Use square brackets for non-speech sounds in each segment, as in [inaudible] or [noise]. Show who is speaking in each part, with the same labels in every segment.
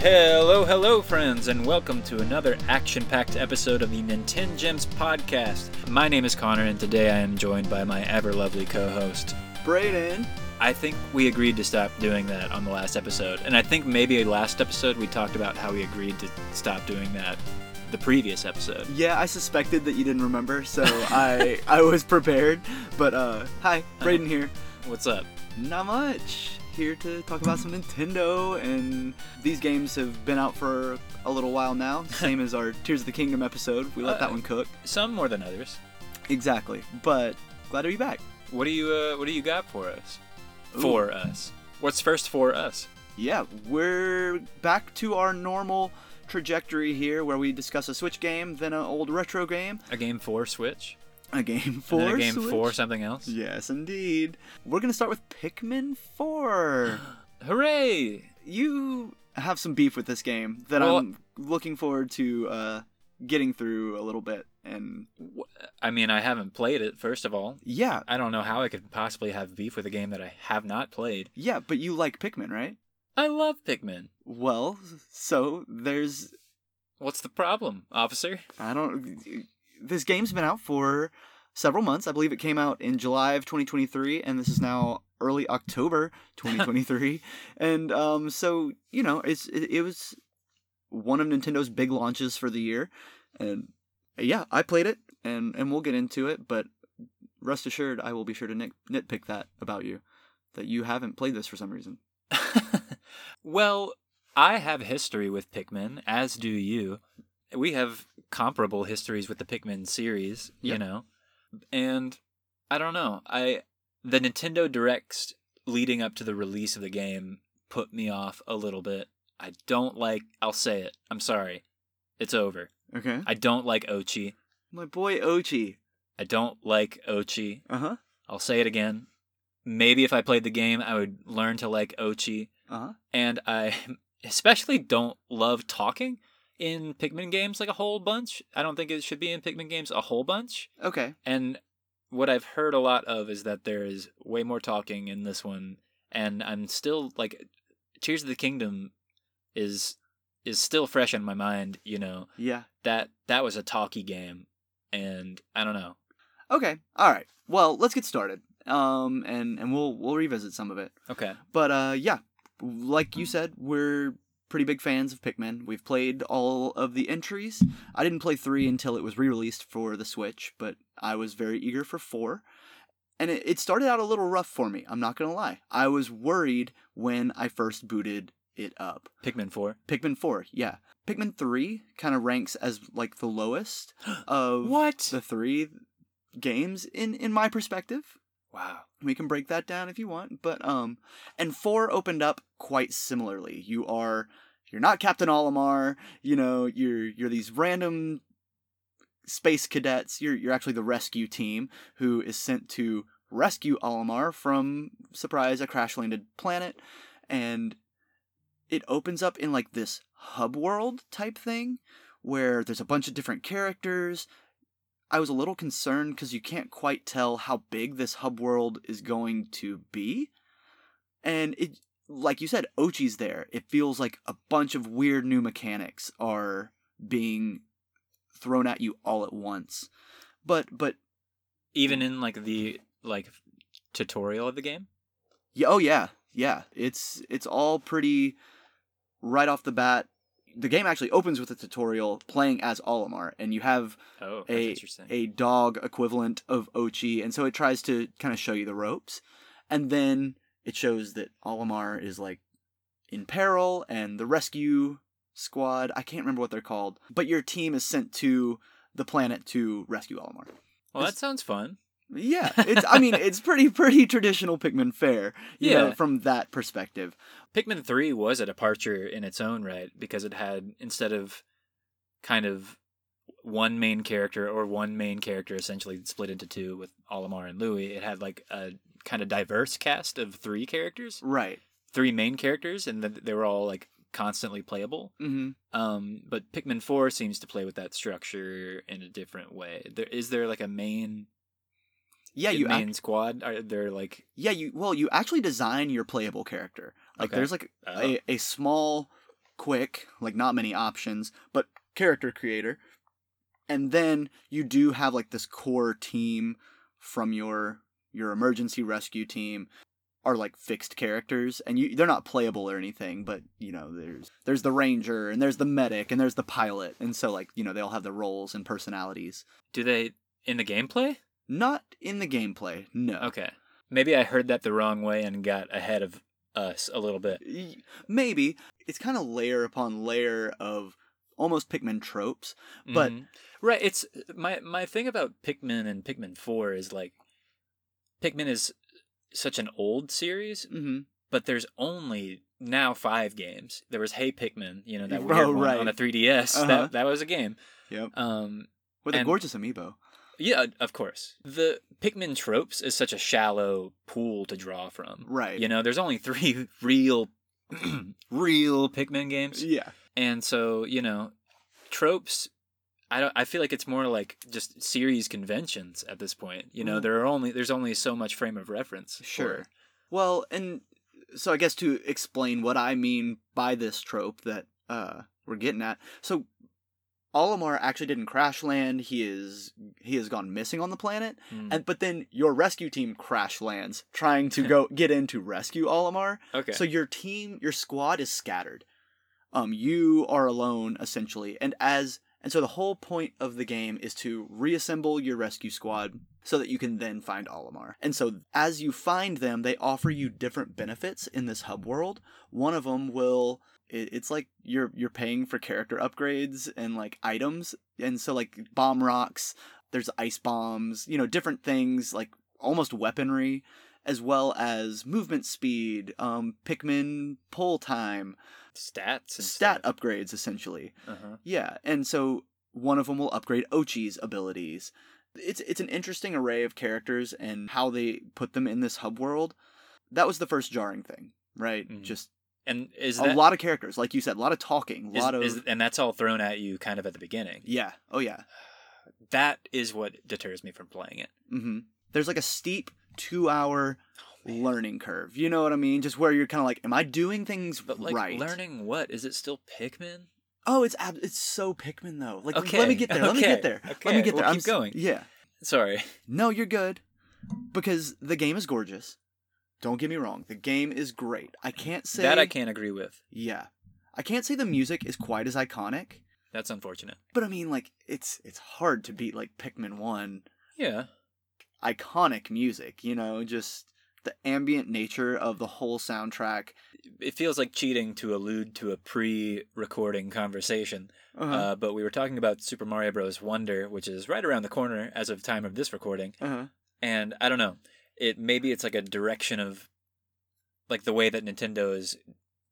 Speaker 1: Hello, hello, friends, and welcome to another action packed episode of the Nintendo Gems podcast. My name is Connor, and today I am joined by my ever lovely co host.
Speaker 2: Braydon.
Speaker 1: I think we agreed to stop doing that on the last episode, and I think maybe last episode we talked about how we agreed to stop doing that the previous episode.
Speaker 2: Yeah, I suspected that you didn't remember, so I I was prepared. But uh, hi, [laughs] Braydon here.
Speaker 1: What's up?
Speaker 2: Not much. Here to talk about some Nintendo, and these games have been out for a little while now. [laughs] Same as our Tears of the Kingdom episode. We let that
Speaker 1: Uh,
Speaker 2: one cook.
Speaker 1: Some more than others.
Speaker 2: Exactly. But glad to be back.
Speaker 1: What do you uh, What do you got for us?
Speaker 2: Ooh.
Speaker 1: For us. What's first for us?
Speaker 2: Yeah, we're back to our normal trajectory here, where we discuss a Switch game, then an old retro game,
Speaker 1: A game for Switch. [laughs]
Speaker 2: a game
Speaker 1: and
Speaker 2: for
Speaker 1: then a game
Speaker 2: Switch.
Speaker 1: for something else.
Speaker 2: Yes, indeed. We're gonna start with Pikmin 4. [gasps]
Speaker 1: Hooray!
Speaker 2: you have some beef with this game that
Speaker 1: Well-
Speaker 2: I'm looking forward to uh, getting through a little bit. And
Speaker 1: I mean, I haven't played it. First of all,
Speaker 2: yeah,
Speaker 1: I don't know how I could possibly have beef with a game that I have not played.
Speaker 2: yeah, but you like Pikmin, right?
Speaker 1: I love Pikmin.
Speaker 2: Well, so there's
Speaker 1: What's the problem, officer?
Speaker 2: I don't. This game's been out for several months. I believe it came out in July of 2023, and this is now early October [laughs] 2023. and um, so you know, it's it, it was one of Nintendo's big launches for the year, and yeah, I played it, and and we'll get into it. But rest assured, I will be sure to nit- nitpick that about you, that you haven't played this for some reason. [laughs]
Speaker 1: well, I have history with Pikmin, as do you. We have comparable histories with the Pikmin series, you know. And I don't know. I the Nintendo Directs leading up to the release of the game put me off a little bit. I don't like I'll say it. I'm sorry. It's over.
Speaker 2: Okay,
Speaker 1: I don't like Oatchi.
Speaker 2: my boy Oatchi.
Speaker 1: I don't like Oatchi.
Speaker 2: Uh huh.
Speaker 1: I'll say it again. Maybe if I played the game, I would learn to like Oatchi.
Speaker 2: Uh huh.
Speaker 1: And I [laughs] especially don't love talking in Pikmin games like a whole bunch. I don't think it should be in Pikmin games a whole bunch.
Speaker 2: Okay.
Speaker 1: And what I've heard a lot of is that there is way more talking in this one. And I'm still like, Tears of the Kingdom is is still fresh in my mind. You know
Speaker 2: Yeah.
Speaker 1: that that was a talky game, and I don't know.
Speaker 2: Okay. All right. Well, let's get started. Um, and and we'll we'll revisit some of it.
Speaker 1: Okay.
Speaker 2: But uh, yeah, like you said, we're pretty big fans of Pikmin. We've played all of the entries. I didn't play three until it was re-released for the Switch, but I was very eager for four. And it, it started out a little rough for me. I'm not gonna lie. I was worried when I first booted it up.
Speaker 1: Pikmin Four.
Speaker 2: Pikmin four, yeah. Pikmin three kind of ranks as like the lowest [gasps] of
Speaker 1: What?
Speaker 2: the three games in in my perspective.
Speaker 1: Wow.
Speaker 2: We can break that down if you want, but um, and four opened up quite similarly. You are you're not Captain Olimar. You know you're you're these random space cadets. You're you're actually the rescue team who is sent to rescue Olimar from surprise a crash landed planet, and it opens up in like this hub world type thing where there's a bunch of different characters I was a little concerned because you can't quite tell how big this hub world is going to be. And it, like you said, Oatchi's there. It feels like a bunch of weird new mechanics are being thrown at you all at once. But, but,
Speaker 1: Even in like the like tutorial of the game.
Speaker 2: yeah, oh yeah, yeah. It's, it's all pretty right off the bat. The game actually opens with a tutorial playing as Olimar, and you have
Speaker 1: Oh,
Speaker 2: a a dog equivalent of Oatchi, and so it tries to kind of show you the ropes, and then it shows that Olimar is like in peril, and the rescue squad I can't remember what they're called, but your team is sent to the planet to rescue Olimar.
Speaker 1: well, that sounds fun.
Speaker 2: Yeah, it's I mean it's pretty pretty traditional Pikmin fare, you know,
Speaker 1: Yeah.
Speaker 2: from that perspective.
Speaker 1: Pikmin 3 was a departure in its own right because it had, instead of kind of one main character or one main character essentially split into two with Olimar and Louis, it had like a kind of diverse cast of three characters,
Speaker 2: Right.
Speaker 1: three main characters, and th- they were all like constantly playable.
Speaker 2: Mm-hmm.
Speaker 1: Um, but Pikmin 4 seems to play with that structure in a different way. There is there like a main
Speaker 2: Yeah, you
Speaker 1: main
Speaker 2: act-
Speaker 1: squad? Are there like
Speaker 2: yeah you well you actually design your playable character. Like
Speaker 1: Okay.
Speaker 2: there's like
Speaker 1: oh,
Speaker 2: a, a small quick, like not many options, but character creator. And then you do have like this core team from your your emergency rescue team are like fixed characters and you they're not playable or anything but you know there's there's the ranger and there's the medic and there's the pilot and so like you know they all have the roles and personalities
Speaker 1: Do they in the gameplay?
Speaker 2: not in the gameplay no
Speaker 1: Okay. Maybe I heard that the wrong way and got ahead of us a little bit.
Speaker 2: Maybe it's kind of layer upon layer of almost pikmin tropes But-
Speaker 1: Mhm. right, it's my my thing about Pikmin and Pikmin 4 is like Pikmin is such an old series,
Speaker 2: mm-hmm.
Speaker 1: but there's only now 5 games. There was Hey Pikmin, you know, that [laughs]
Speaker 2: Oh,
Speaker 1: weird one on a 3DS.
Speaker 2: Uh-huh.
Speaker 1: That that was a game.
Speaker 2: yep
Speaker 1: Um
Speaker 2: with a gorgeous amiibo
Speaker 1: yeah, of course. The Pikmin tropes is such a shallow pool to draw from.
Speaker 2: right
Speaker 1: You know, there's only 3 [laughs] real [clears throat] real Pikmin games.
Speaker 2: yeah
Speaker 1: And so, you know, tropes I don't I feel like it's more like just series conventions at this point. You know,
Speaker 2: Mhm.
Speaker 1: there are only there's only so much frame of reference.
Speaker 2: Sure. Well, and so I guess to explain what I mean by this trope that uh, we're getting at, so Olimar actually didn't crash land. He is he has gone missing on the planet,
Speaker 1: Mm.
Speaker 2: and but then your rescue team crash lands trying to go [laughs] get in to rescue Olimar.
Speaker 1: okay.
Speaker 2: So your team, your squad is scattered. Um, you are alone essentially, and as and so the whole point of the game is to reassemble your rescue squad so that you can then find Olimar. And so as you find them, they offer you different benefits in this hub world. One of them will it, it's like you're you're paying for character upgrades and like items, and so like bomb rocks. There's ice bombs, you know, different things like almost weaponry as well as movement speed, um, Pikmin pull time,
Speaker 1: stats and
Speaker 2: stat
Speaker 1: stuff.
Speaker 2: upgrades, essentially.
Speaker 1: Uh-huh.
Speaker 2: Yeah, and so one of them will upgrade Oatchi's abilities. It's it's an interesting array of characters and how they put them in this hub world. That was the first jarring thing, right?
Speaker 1: Mhm.
Speaker 2: Just
Speaker 1: And is
Speaker 2: a lot of characters, like you said, a lot of talking, a
Speaker 1: is-
Speaker 2: lot of
Speaker 1: is- and that's all thrown at you kind of at the beginning.
Speaker 2: yeah, oh yeah.
Speaker 1: That is what deters me from playing it.
Speaker 2: hmm There's like a steep two-hour
Speaker 1: Oh,
Speaker 2: learning curve. You know what I mean? Just where you're kind of like, am I doing things
Speaker 1: But like
Speaker 2: right?
Speaker 1: learning what? Is it still Pikmin?
Speaker 2: Oh, it's ab- it's so Pikmin though. Like,
Speaker 1: Okay,
Speaker 2: let me get there. Let me get there. Let me get there.
Speaker 1: we'll
Speaker 2: I'm
Speaker 1: keep going.
Speaker 2: Yeah.
Speaker 1: Sorry.
Speaker 2: No, you're good. Because the game is gorgeous. Don't get me wrong. The game is great. I can't say
Speaker 1: that I can't agree with.
Speaker 2: Yeah. I can't say the music is quite as iconic,
Speaker 1: That's unfortunate.
Speaker 2: but I mean like it's it's hard to beat like Pikmin 1
Speaker 1: Yeah.
Speaker 2: iconic music, you know, just the ambient nature of the whole soundtrack.
Speaker 1: It feels like cheating to allude to a pre-recording conversation.
Speaker 2: Uh-huh.
Speaker 1: Uh, but we were talking about Super Mario Bros. Wonder, which is right around the corner as of time of this recording.
Speaker 2: uh-huh.
Speaker 1: And I don't know, it maybe it's like a direction of, like the way that Nintendo is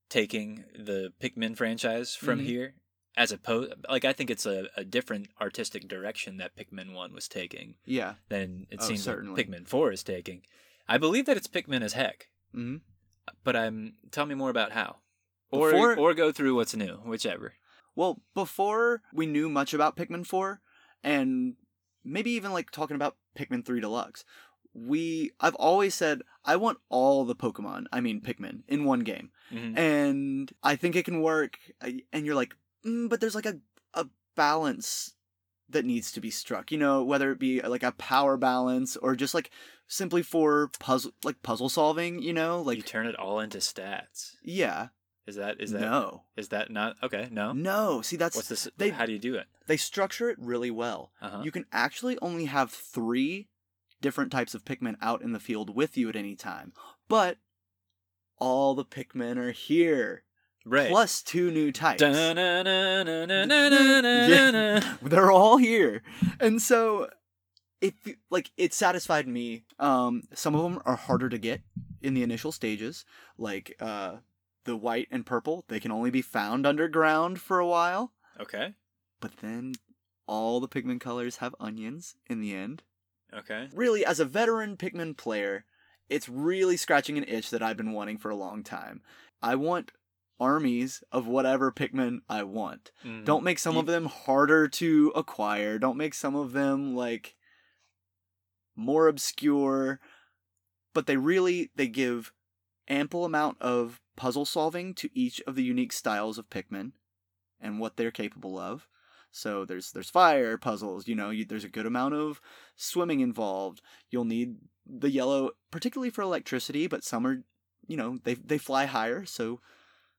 Speaker 1: taking the Pikmin franchise from
Speaker 2: Mhm.
Speaker 1: here, as opposed, like I think it's a, a different artistic direction that Pikmin One was taking
Speaker 2: Yeah.
Speaker 1: than it
Speaker 2: Oh,
Speaker 1: seems
Speaker 2: certainly.
Speaker 1: like Pikmin Four is taking. I believe that it's Pikmin as heck,
Speaker 2: Mhm.
Speaker 1: but I'm tell me more about how, or
Speaker 2: Before-
Speaker 1: or go through what's new, whichever.
Speaker 2: Well, before we knew much about Pikmin 4 and maybe even like talking about Pikmin 3 Deluxe, we I've always said I want all the Pokemon, I mean Pikmin in one game.
Speaker 1: Mhm.
Speaker 2: And I think it can work and you're like, mm, but there's like a a balance that needs to be struck, you know, whether it be like a power balance or just like simply for puzzle like puzzle solving, you know, like you
Speaker 1: turn it all into stats.
Speaker 2: yeah.
Speaker 1: Is that is that
Speaker 2: no.
Speaker 1: is that not okay? No.
Speaker 2: No, see that's
Speaker 1: What's this?
Speaker 2: they-
Speaker 1: how do you do it?
Speaker 2: they structure it really well.
Speaker 1: Uh-huh.
Speaker 2: You can actually only have three different types of Pikmin out in the field with you at any time. But all the Pikmin are here.
Speaker 1: right.
Speaker 2: Plus two new types.
Speaker 1: Dun-na-na-na-na-na-na-na.
Speaker 2: They're all here. And so if you- like it satisfied me. Um some of them are harder to get in the initial stages, like uh the white and purple, they can only be found underground for a while.
Speaker 1: Okay.
Speaker 2: But then all the Pikmin colors have onions in the end.
Speaker 1: Okay.
Speaker 2: really, as a veteran Pikmin player, it's really scratching an itch that I've been wanting for a long time. I want armies of whatever Pikmin I want.
Speaker 1: Mm.
Speaker 2: Don't make some of them harder to acquire. Don't make some of them like more obscure. But they really they give ample amount of puzzle solving to each of the unique styles of Pikmin and what they're capable of. So there's there's fire puzzles, you know, you, there's a good amount of swimming involved. You'll need the yellow particularly for electricity, but some are, you know, they they fly higher, so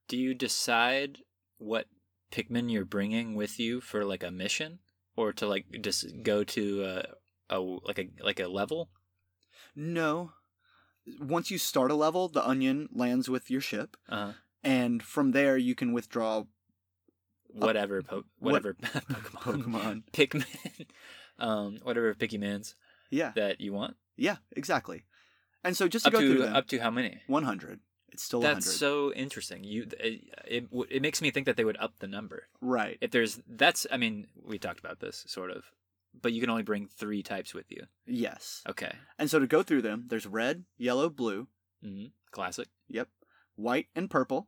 Speaker 1: Do you decide what Pikmin you're bringing with you for like a mission, or to like just go to a, a like a like a level?
Speaker 2: no. Once you start a level, the onion lands with your ship,
Speaker 1: Uh,
Speaker 2: and from there you can withdraw [laughs]
Speaker 1: whatever, po-
Speaker 2: what-
Speaker 1: whatever [laughs] Pokemon,
Speaker 2: Pokemon. [laughs]
Speaker 1: Pikmin, um, whatever Pikmins
Speaker 2: Yeah,
Speaker 1: that you want.
Speaker 2: yeah, exactly. And so just to
Speaker 1: Up
Speaker 2: go through
Speaker 1: to
Speaker 2: them,
Speaker 1: up to how many?
Speaker 2: 100. It's still
Speaker 1: That's
Speaker 2: 100.
Speaker 1: so interesting. You it, it it makes me think that they would up the number.
Speaker 2: right.
Speaker 1: If there's that's I mean we talked about this sort of, but you can only bring three types with you.
Speaker 2: Yes.
Speaker 1: Okay,
Speaker 2: And so to go through them, there's red, yellow, blue,
Speaker 1: hmm classic,
Speaker 2: yep, white and purple,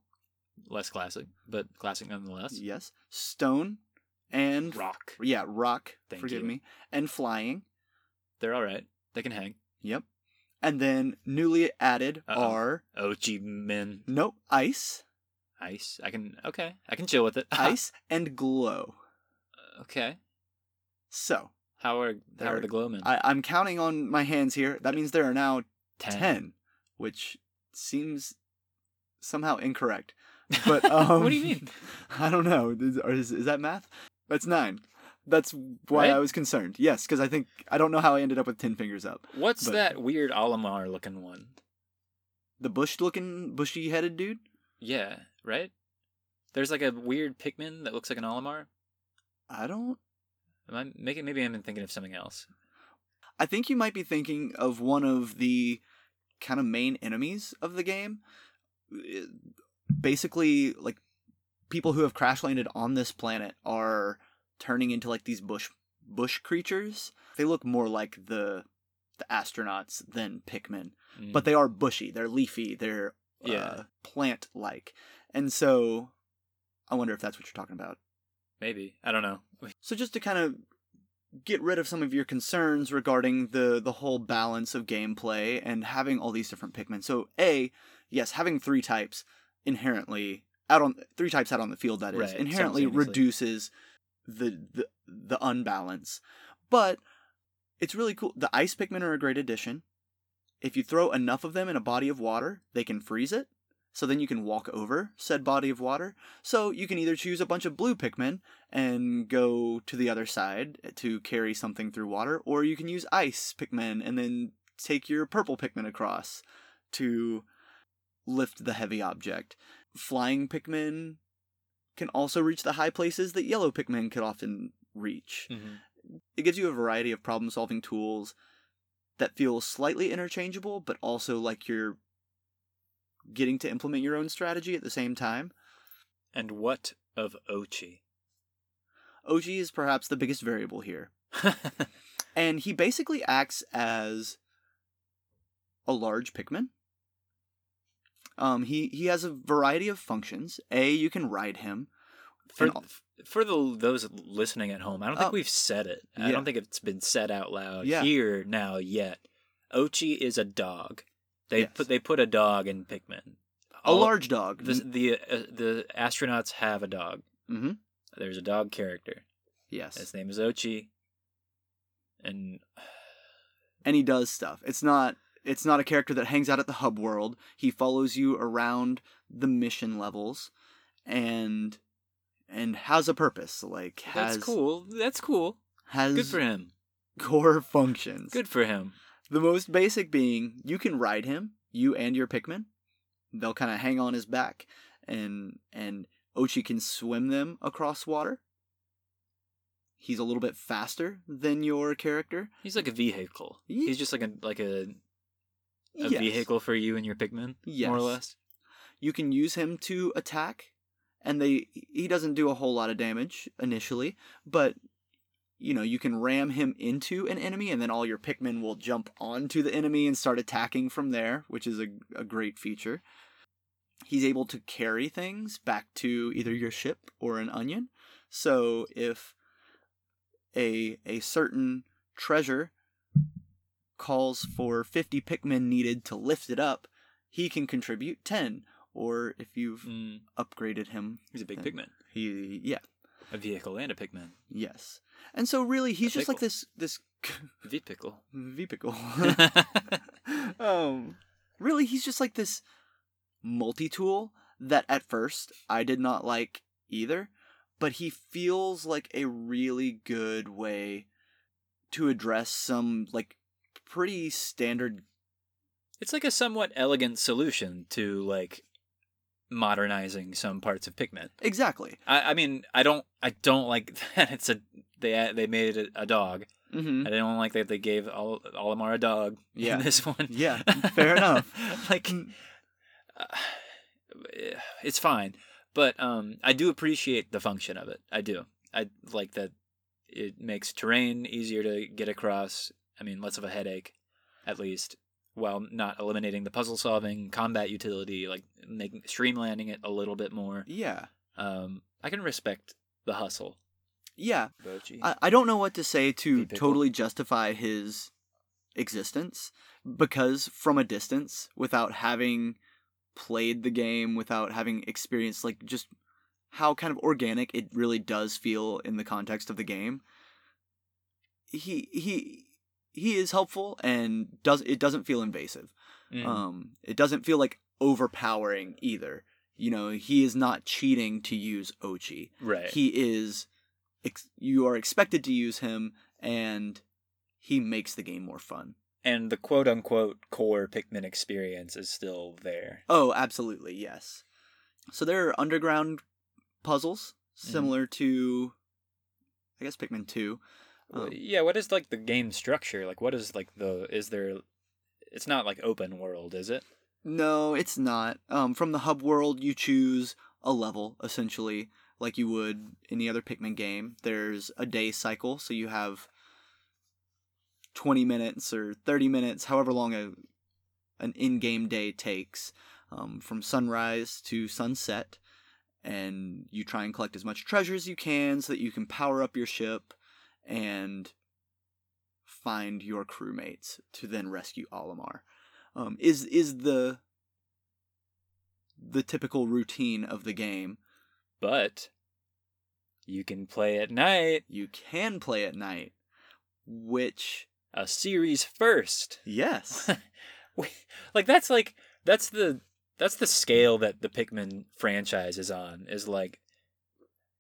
Speaker 1: less classic, but classic nonetheless.
Speaker 2: yes, stone, and
Speaker 1: Rock,
Speaker 2: yeah, rock,
Speaker 1: Thank
Speaker 2: forgive
Speaker 1: you.
Speaker 2: me, and flying,
Speaker 1: they're all right. They can hang.
Speaker 2: yep. And then newly added
Speaker 1: Uh-oh.
Speaker 2: are
Speaker 1: Ochi Min
Speaker 2: no ice,
Speaker 1: ice. I can okay. I can chill with it. [laughs]
Speaker 2: ice, and glow.
Speaker 1: okay.
Speaker 2: So
Speaker 1: How are how are the glowmen?
Speaker 2: I, I'm counting on my hands here. That means there are now
Speaker 1: Ten.
Speaker 2: 10, which seems somehow incorrect. But um, [laughs]
Speaker 1: what do you mean? [laughs]
Speaker 2: I don't know. Is, is, is that math? That's nine. That's why I was concerned. Yes, because I think I don't know how I ended up with ten fingers up.
Speaker 1: What's
Speaker 2: but-
Speaker 1: that weird Olimar looking one?
Speaker 2: The bush-looking, bushy-headed dude.
Speaker 1: Yeah, right. There's like a weird Pikmin that looks like an Olimar.
Speaker 2: I don't.
Speaker 1: Am I making? Maybe I'm thinking of something else.
Speaker 2: I think you might be thinking of one of the kind of main enemies of the game. Uh, Basically, like people who have crash landed on this planet are turning into like these bush bush creatures. They look more like the the astronauts than Pikmin.
Speaker 1: Mm.
Speaker 2: but they are bushy. They're leafy. They're
Speaker 1: Yeah.
Speaker 2: uh, plant like, and so I wonder if that's what you're talking about.
Speaker 1: maybe I don't know.
Speaker 2: So just to kind of get rid of some of your concerns regarding the the whole balance of gameplay and having all these different Pikmin. So a yes, having three types inherently out on three types out on the field that is
Speaker 1: Right,
Speaker 2: inherently reduces the, the the unbalance. But it's really cool. The ice Pikmin are a great addition. If you throw enough of them in a body of water, they can freeze it. So then you can walk over said body of water. So you can either choose a bunch of blue Pikmin and go to the other side to carry something through water, or you can use ice Pikmin and then take your purple Pikmin across to lift the heavy object. Flying Pikmin can also reach the high places that yellow Pikmin could often reach. Mm-hmm. It gives you a variety of problem solving tools that feel slightly interchangeable, but also like you're getting to implement your own strategy at the same time.
Speaker 1: And what of Oatchi?
Speaker 2: Oatchi is perhaps the biggest variable here. [laughs] And he basically acts as a large Pikmin. Um, he, he has a variety of functions. A, you can ride him.
Speaker 1: for for the those listening at home, I don't think
Speaker 2: Oh.
Speaker 1: we've said it. I
Speaker 2: Yeah.
Speaker 1: don't think it's been said out loud
Speaker 2: Yeah.
Speaker 1: here now yet. Oatchi is a dog. They
Speaker 2: Yes.
Speaker 1: put they put a dog in Pikmin.
Speaker 2: A large dog.
Speaker 1: The the, uh, the astronauts have a dog.
Speaker 2: Mm-hmm.
Speaker 1: There's a dog character.
Speaker 2: Yes.
Speaker 1: His name is Oatchi. And
Speaker 2: and he does stuff. It's not it's not a character that hangs out at the hub world. He follows you around the mission levels and and has a purpose. Like has
Speaker 1: that's cool. That's cool.
Speaker 2: has
Speaker 1: Good for him.
Speaker 2: core functions.
Speaker 1: Good for him.
Speaker 2: The most basic being you can ride him, you and your Pikmin. They'll kind of hang on his back and and Oatchi can swim them across water. He's a little bit faster than your character.
Speaker 1: He's like a vehicle. He's just like a like a, a
Speaker 2: Yes.
Speaker 1: vehicle for you and your Pikmin, more or less.
Speaker 2: You can use him to attack, and they he doesn't do a whole lot of damage initially, but you know you can ram him into an enemy, and then all your Pikmin will jump onto the enemy and start attacking from there, which is a, a great feature. He's able to carry things back to either your ship or an onion. So if a a certain treasure calls for 50 Pikmin needed to lift it up, he can contribute 10. or if you've
Speaker 1: Mm,
Speaker 2: upgraded him,
Speaker 1: he's a big Pikmin,
Speaker 2: he yeah
Speaker 1: a vehicle and a Pikmin.
Speaker 2: yes. And so really, he's
Speaker 1: A
Speaker 2: just like this this [laughs]
Speaker 1: V-pickle.
Speaker 2: vehicle. [laughs] um, really, he's just like this multi-tool that at first I did not like either, but he feels like a really good way to address some like pretty standard.
Speaker 1: it's like a somewhat elegant solution to like modernizing some parts of Pikmin.
Speaker 2: Exactly.
Speaker 1: I, I mean, I don't, I don't like [laughs] that it's a they they made it a dog.
Speaker 2: Mm-hmm.
Speaker 1: I don't like that they gave all Olimar a dog
Speaker 2: Yeah.
Speaker 1: in this one. [laughs]
Speaker 2: Yeah, fair enough. [laughs]
Speaker 1: like, uh, it's fine, but um, I do appreciate the function of it. I do. I like that it makes terrain easier to get across. I mean, less of a headache, at least, while not eliminating the puzzle solving, combat utility, like making streamlining it a little bit more.
Speaker 2: Yeah.
Speaker 1: Um, I can respect the hustle.
Speaker 2: Yeah. I, I don't know what to say to totally justify his existence because from a distance, without having played the game, without having experienced like just how kind of organic it really does feel in the context of the game, he he he is helpful and does it doesn't feel invasive.
Speaker 1: Mm.
Speaker 2: Um, it doesn't feel like overpowering either. You know, he is not cheating to use Oatchi
Speaker 1: right.
Speaker 2: he is ex- you are expected to use him and he makes the game more fun
Speaker 1: and the quote unquote core Pikmin experience is still there.
Speaker 2: oh absolutely yes so there are underground puzzles similar to i guess pikmin 2
Speaker 1: Well,
Speaker 2: Um,
Speaker 1: yeah, what is like the game structure? Like, what is like the? Is there? It's not like open world, is it?
Speaker 2: no it's not um, from the hub world you choose a level essentially like you would any other pikmin game there's a day cycle so you have 20 minutes or 30 minutes however long a an in-game day takes um, from sunrise to sunset and you try and collect as much treasure as you can so that you can power up your ship and find your crewmates to then rescue Olimar. Um, is is the the typical routine of the game.
Speaker 1: But you can play at night.
Speaker 2: You can play at night, which
Speaker 1: A series first.
Speaker 2: yes, [laughs]
Speaker 1: like that's like that's the that's the scale that the Pikmin franchise is on. Is like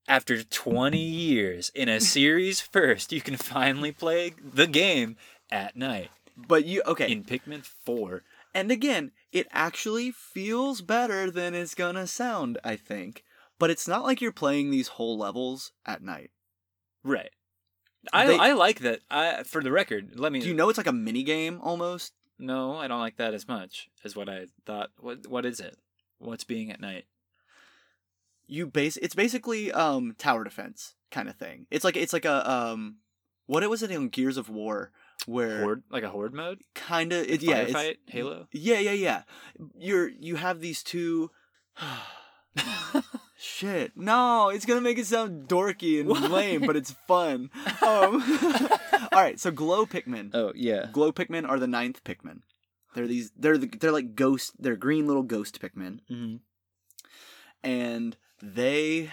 Speaker 1: after 20 years in a series [laughs] first, you can finally play the game at night
Speaker 2: but you okay.
Speaker 1: in Pikmin 4.
Speaker 2: And again, it actually feels better than it's gonna sound, I think. But it's not like you're playing these whole levels at night.
Speaker 1: Right. I
Speaker 2: They-
Speaker 1: I like that. I for the record, let me
Speaker 2: Do you know it's like a mini game almost?
Speaker 1: No, I don't like that as much as what I thought. What what is it? What's being at night?
Speaker 2: You base it's basically um tower defense kind of thing. It's like it's like a um what it was it in Gears of War where
Speaker 1: Horde like a horde mode?
Speaker 2: kind of
Speaker 1: Like
Speaker 2: yeah it's-
Speaker 1: Firefight? Halo?
Speaker 2: Yeah, yeah, yeah. You're you have these two [sighs] Shit. No, it's gonna make it sound dorky and
Speaker 1: Why?
Speaker 2: lame, but it's fun. [laughs] Um, [laughs] Alright, so glow Pikmin.
Speaker 1: oh yeah.
Speaker 2: Glow Pikmin are the ninth Pikmin. They're these they're the, they're like ghost they're green little ghost Pikmin.
Speaker 1: hmm
Speaker 2: And they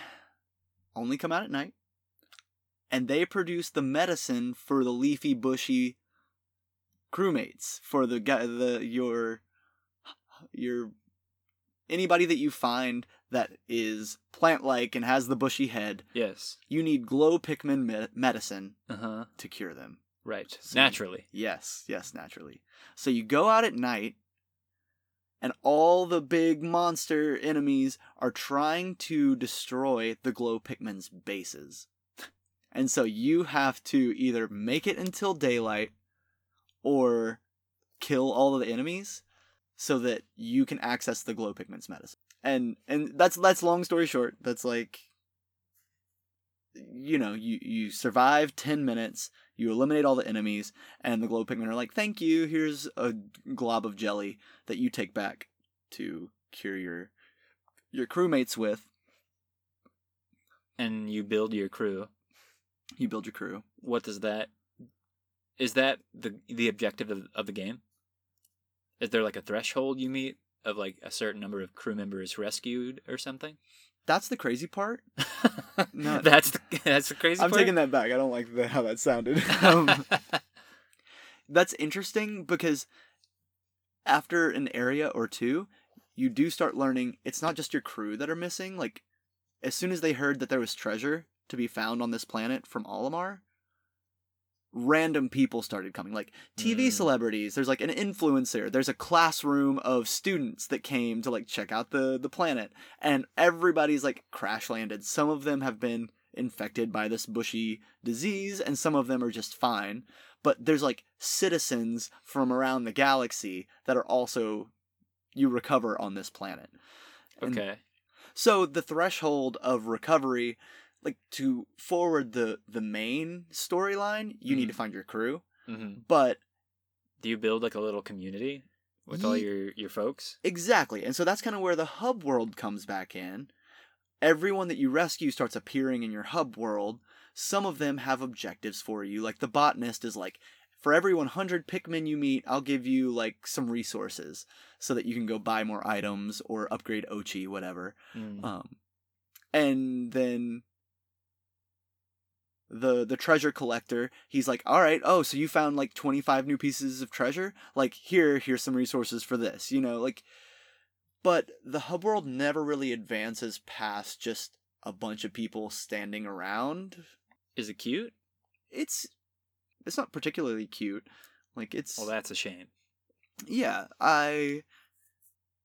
Speaker 2: only come out at night. And they produce the medicine for the leafy bushy crewmates. For the guy the your your anybody that you find that is plant like and has the bushy head,
Speaker 1: Yes.
Speaker 2: you need glow Pikmin me- medicine
Speaker 1: Uh huh.
Speaker 2: to cure them.
Speaker 1: Right.
Speaker 2: So-
Speaker 1: Naturally.
Speaker 2: Yes, yes, naturally. So you go out at night, and all the big monster enemies are trying to destroy the Glow Pikmin's bases. And so you have to either make it until daylight or kill all of the enemies so that you can access the Glow Pikmin's medicine. And and that's that's long story short. That's like you know, you you survive 10 minutes, you eliminate all the enemies, and the glow Pikmin are like, "Thank you. Here's a glob of jelly that you take back to cure your your crewmates with.
Speaker 1: And you build your crew.
Speaker 2: You build your crew.
Speaker 1: What does that? Is that the the objective of, of the game? Is there like a threshold you meet of like a certain number of crew members rescued or something.
Speaker 2: That's the crazy part. No. [laughs]
Speaker 1: that's the, [laughs] that's the crazy
Speaker 2: I'm
Speaker 1: part.
Speaker 2: taking that back. I don't like the, how that sounded. [laughs] um, that's interesting because after an area or two, you do start learning it's not just your crew that are missing. Like, as soon as they heard that there was treasure to be found on this planet from Olimar, random people started coming. Like, TV
Speaker 1: Mm.
Speaker 2: celebrities, there's like an influencer, there's a classroom of students that came to like check out the, the planet, and everybody's like crash landed. Some of them have been infected by this bushy disease, and some of them are just fine but there's like citizens from around the galaxy that are also you recover on this planet. And
Speaker 1: okay.
Speaker 2: So the threshold of recovery, like to forward the the main storyline, you need to find your crew.
Speaker 1: hmm
Speaker 2: But
Speaker 1: Do you build like a little community with all your your folks?
Speaker 2: exactly, and so that's kind of where the hub world comes back in. Everyone that you rescue starts appearing in your hub world. Some of them have objectives for you. Like the botanist is like, for every 100 Pikmin you meet, I'll give you like some resources so that you can go buy more items or upgrade Oatchi, whatever.
Speaker 1: Mm.
Speaker 2: Um, and then the the treasure collector, he's like, all right, oh, so you found like 25 new pieces of treasure? Like here, here's some resources for this, you know, like. But the hub world never really advances past just a bunch of people standing around.
Speaker 1: Is it cute?
Speaker 2: It's it's not particularly cute. Like it's
Speaker 1: Well, that's a shame.
Speaker 2: yeah, I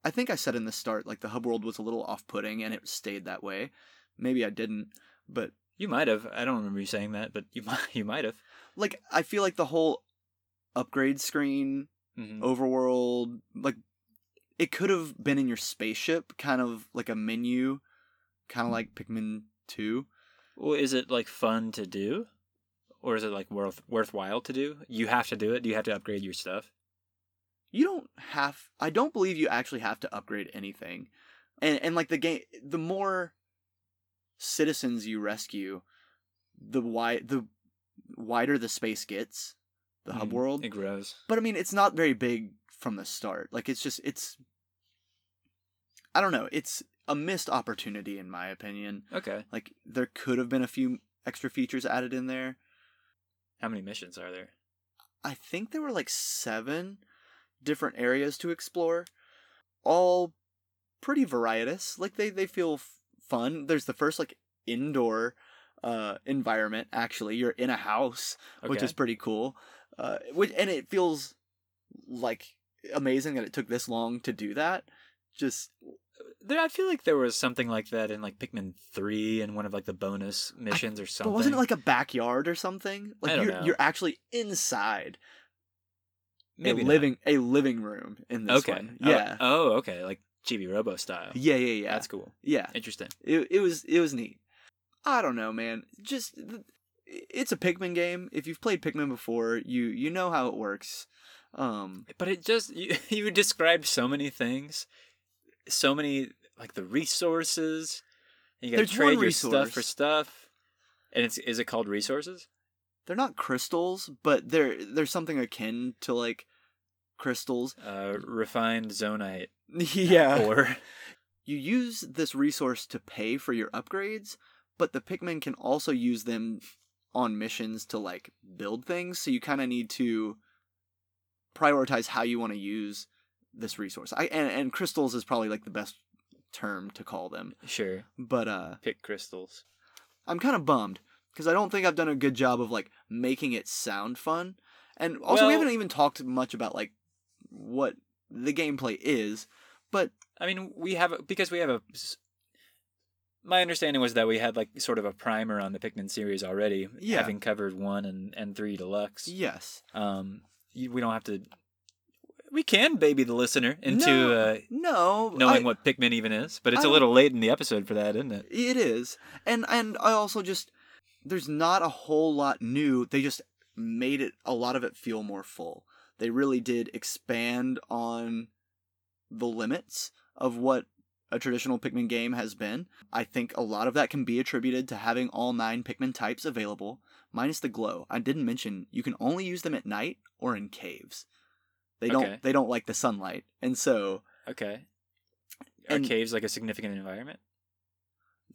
Speaker 2: I think I said in the start like the hub world was a little off-putting and it stayed that way. Maybe I didn't, but
Speaker 1: You might have. I don't remember you saying that, but you [laughs] might. You might have.
Speaker 2: like I feel like the whole upgrade screen,
Speaker 1: hmm
Speaker 2: overworld, like it could have been in your spaceship, kind of like a menu, kind of like Pikmin 2.
Speaker 1: Well, is it like fun to do, or is it like worth worthwhile to do? You have to do it. Do you have to upgrade your stuff?
Speaker 2: You don't have I don't believe you actually have to upgrade anything. And and like the game the more citizens you rescue, the wide the wider the space gets, the hub
Speaker 1: Mm,
Speaker 2: world.
Speaker 1: It grows.
Speaker 2: But I mean, it's not very big from the start. Like it's just it's I don't know, it's a missed opportunity in my opinion.
Speaker 1: Okay.
Speaker 2: Like there could have been a few extra features added in there.
Speaker 1: How many missions are there?
Speaker 2: I think there were like 7 different areas to explore, all pretty varietous. Like they they feel f- fun. There's the first like indoor uh environment actually. You're in a house which is pretty cool. Uh, which and it feels like amazing that it took this long to do that. Just
Speaker 1: There, I feel like there was something like that in like Pikmin three and one of like the bonus missions or something.
Speaker 2: but wasn't it like a backyard or something? Like
Speaker 1: I
Speaker 2: you're
Speaker 1: know.
Speaker 2: you're actually inside
Speaker 1: Maybe
Speaker 2: a
Speaker 1: not.
Speaker 2: living a living room in this
Speaker 1: Okay.
Speaker 2: one.
Speaker 1: Oh,
Speaker 2: Yeah.
Speaker 1: Oh, okay. Like Chibi Robo style.
Speaker 2: yeah, yeah, yeah.
Speaker 1: That's cool.
Speaker 2: yeah.
Speaker 1: Interesting.
Speaker 2: It it was it was neat. I don't know, man. Just it's a Pikmin game. If you've played Pikmin before, you you know how it works. Um
Speaker 1: But it just [laughs] you, you described so many things, so many like the resources. And you got to trade your stuff for stuff. And it's is it called resources?
Speaker 2: they're not crystals, but they're there's something akin to like crystals.
Speaker 1: Uh, refined zonite [laughs]
Speaker 2: yeah.
Speaker 1: or [laughs]
Speaker 2: you use this resource to pay for your upgrades, but the Pikmin can also use them on missions to like build things, so you kind of need to prioritize how you want to use this resource. I and, and crystals is probably like the best term to call them.
Speaker 1: sure
Speaker 2: But uh
Speaker 1: pick crystals.
Speaker 2: I'm kind of bummed because I don't think I've done a good job of like making it sound fun. And also we haven't even talked much about like what the gameplay is, but
Speaker 1: I mean, we have because we have a. My understanding was that we had like sort of a primer on the Pikmin series already,
Speaker 2: Yeah.
Speaker 1: having covered one and and three deluxe.
Speaker 2: yes.
Speaker 1: Um, you- we don't have to. We can baby the listener into
Speaker 2: no,
Speaker 1: uh,
Speaker 2: no,
Speaker 1: knowing
Speaker 2: I-
Speaker 1: what Pikmin even is, but it's
Speaker 2: I
Speaker 1: a little late in the episode for that, isn't it?
Speaker 2: It is. And and I also just there's not a whole lot new. They just made it a lot of it feel more full. They really did expand on the limits of what a traditional Pikmin game has been. I think a lot of that can be attributed to having all nine Pikmin types available, minus the glow. I didn't mention you can only use them at night or in caves. They don't
Speaker 1: Okay.
Speaker 2: they don't like the sunlight. And so
Speaker 1: Okay. Are
Speaker 2: And-
Speaker 1: caves like a significant environment?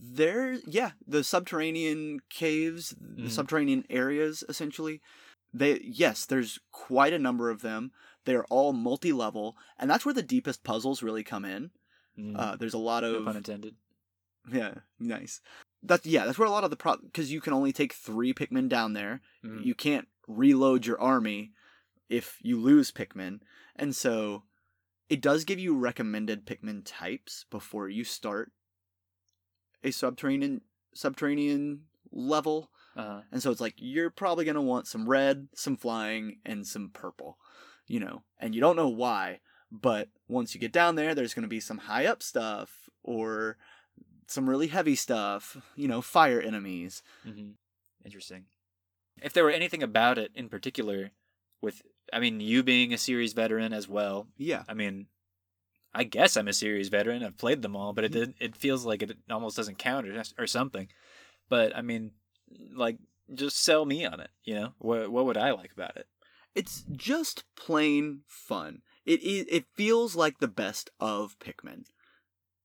Speaker 2: There, yeah, the subterranean caves, the
Speaker 1: Mhm.
Speaker 2: subterranean areas, essentially. They yes, there's quite a number of them. They're all multi-level, and that's where the deepest puzzles really come in.
Speaker 1: Mm,
Speaker 2: Uh, there's a lot
Speaker 1: no
Speaker 2: of
Speaker 1: pun intended.
Speaker 2: yeah, nice. That's yeah, that's where a lot of the pro because you can only take three Pikmin down there.
Speaker 1: Mhm.
Speaker 2: You can't reload your army if you lose Pikmin, and so it does give you recommended Pikmin types before you start a subterranean subterranean level.
Speaker 1: Uh-huh.
Speaker 2: And so it's like you're probably gonna want some red, some flying, and some purple. You know, and you don't know why, but once you get down there, there's gonna be some high up stuff or some really heavy stuff. You know, fire enemies.
Speaker 1: hmm Interesting. If there were anything about it in particular, with I mean, you being a series veteran as well.
Speaker 2: Yeah,
Speaker 1: I mean, I guess I'm a series veteran. I've played them all, but it
Speaker 2: Mm-hmm.
Speaker 1: it feels like it almost doesn't count or, or something. But I mean, like, just sell me on it. You know, what what would I like about it?
Speaker 2: it's just plain fun. It is. It feels like the best of Pikmin.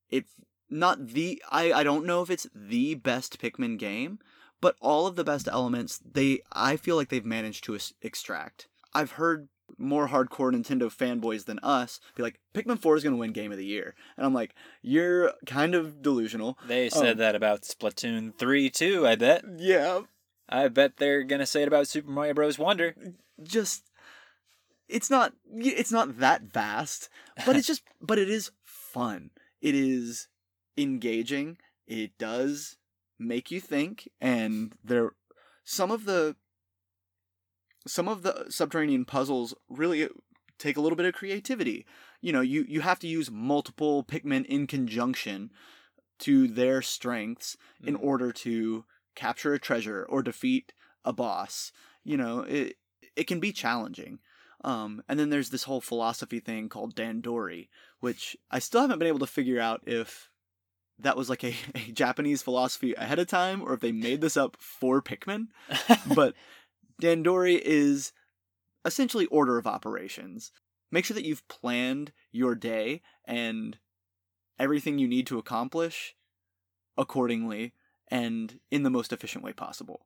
Speaker 2: It not the. I I don't know if it's the best Pikmin game, but all of the best elements they I feel like they've managed to extract. I've heard more hardcore Nintendo fanboys than us be like Pikmin 4 is going to win game of the year. And I'm like, you're kind of delusional.
Speaker 1: They said
Speaker 2: Um,
Speaker 1: that about Splatoon three too. I bet.
Speaker 2: Yeah,
Speaker 1: I bet they're gonna say it about Super Mario Bros. Wonder.
Speaker 2: just it's not it's not that vast, but it's [laughs] just but it is fun. It is engaging. It does make you think and there some of the some of the subterranean puzzles really take a little bit of creativity. You know, you you have to use multiple Pikmin in conjunction to their strengths in
Speaker 1: Mm.
Speaker 2: order to capture a treasure or defeat a boss. You know, it it can be challenging. Um, and then there's this whole philosophy thing called Dandori, which I still haven't been able to figure out if that was like a, [laughs] a Japanese philosophy ahead of time or if they made this up for Pikmin. [laughs] But Dandori is essentially order of operations. Make sure that you've planned your day and everything you need to accomplish accordingly and in the most efficient way possible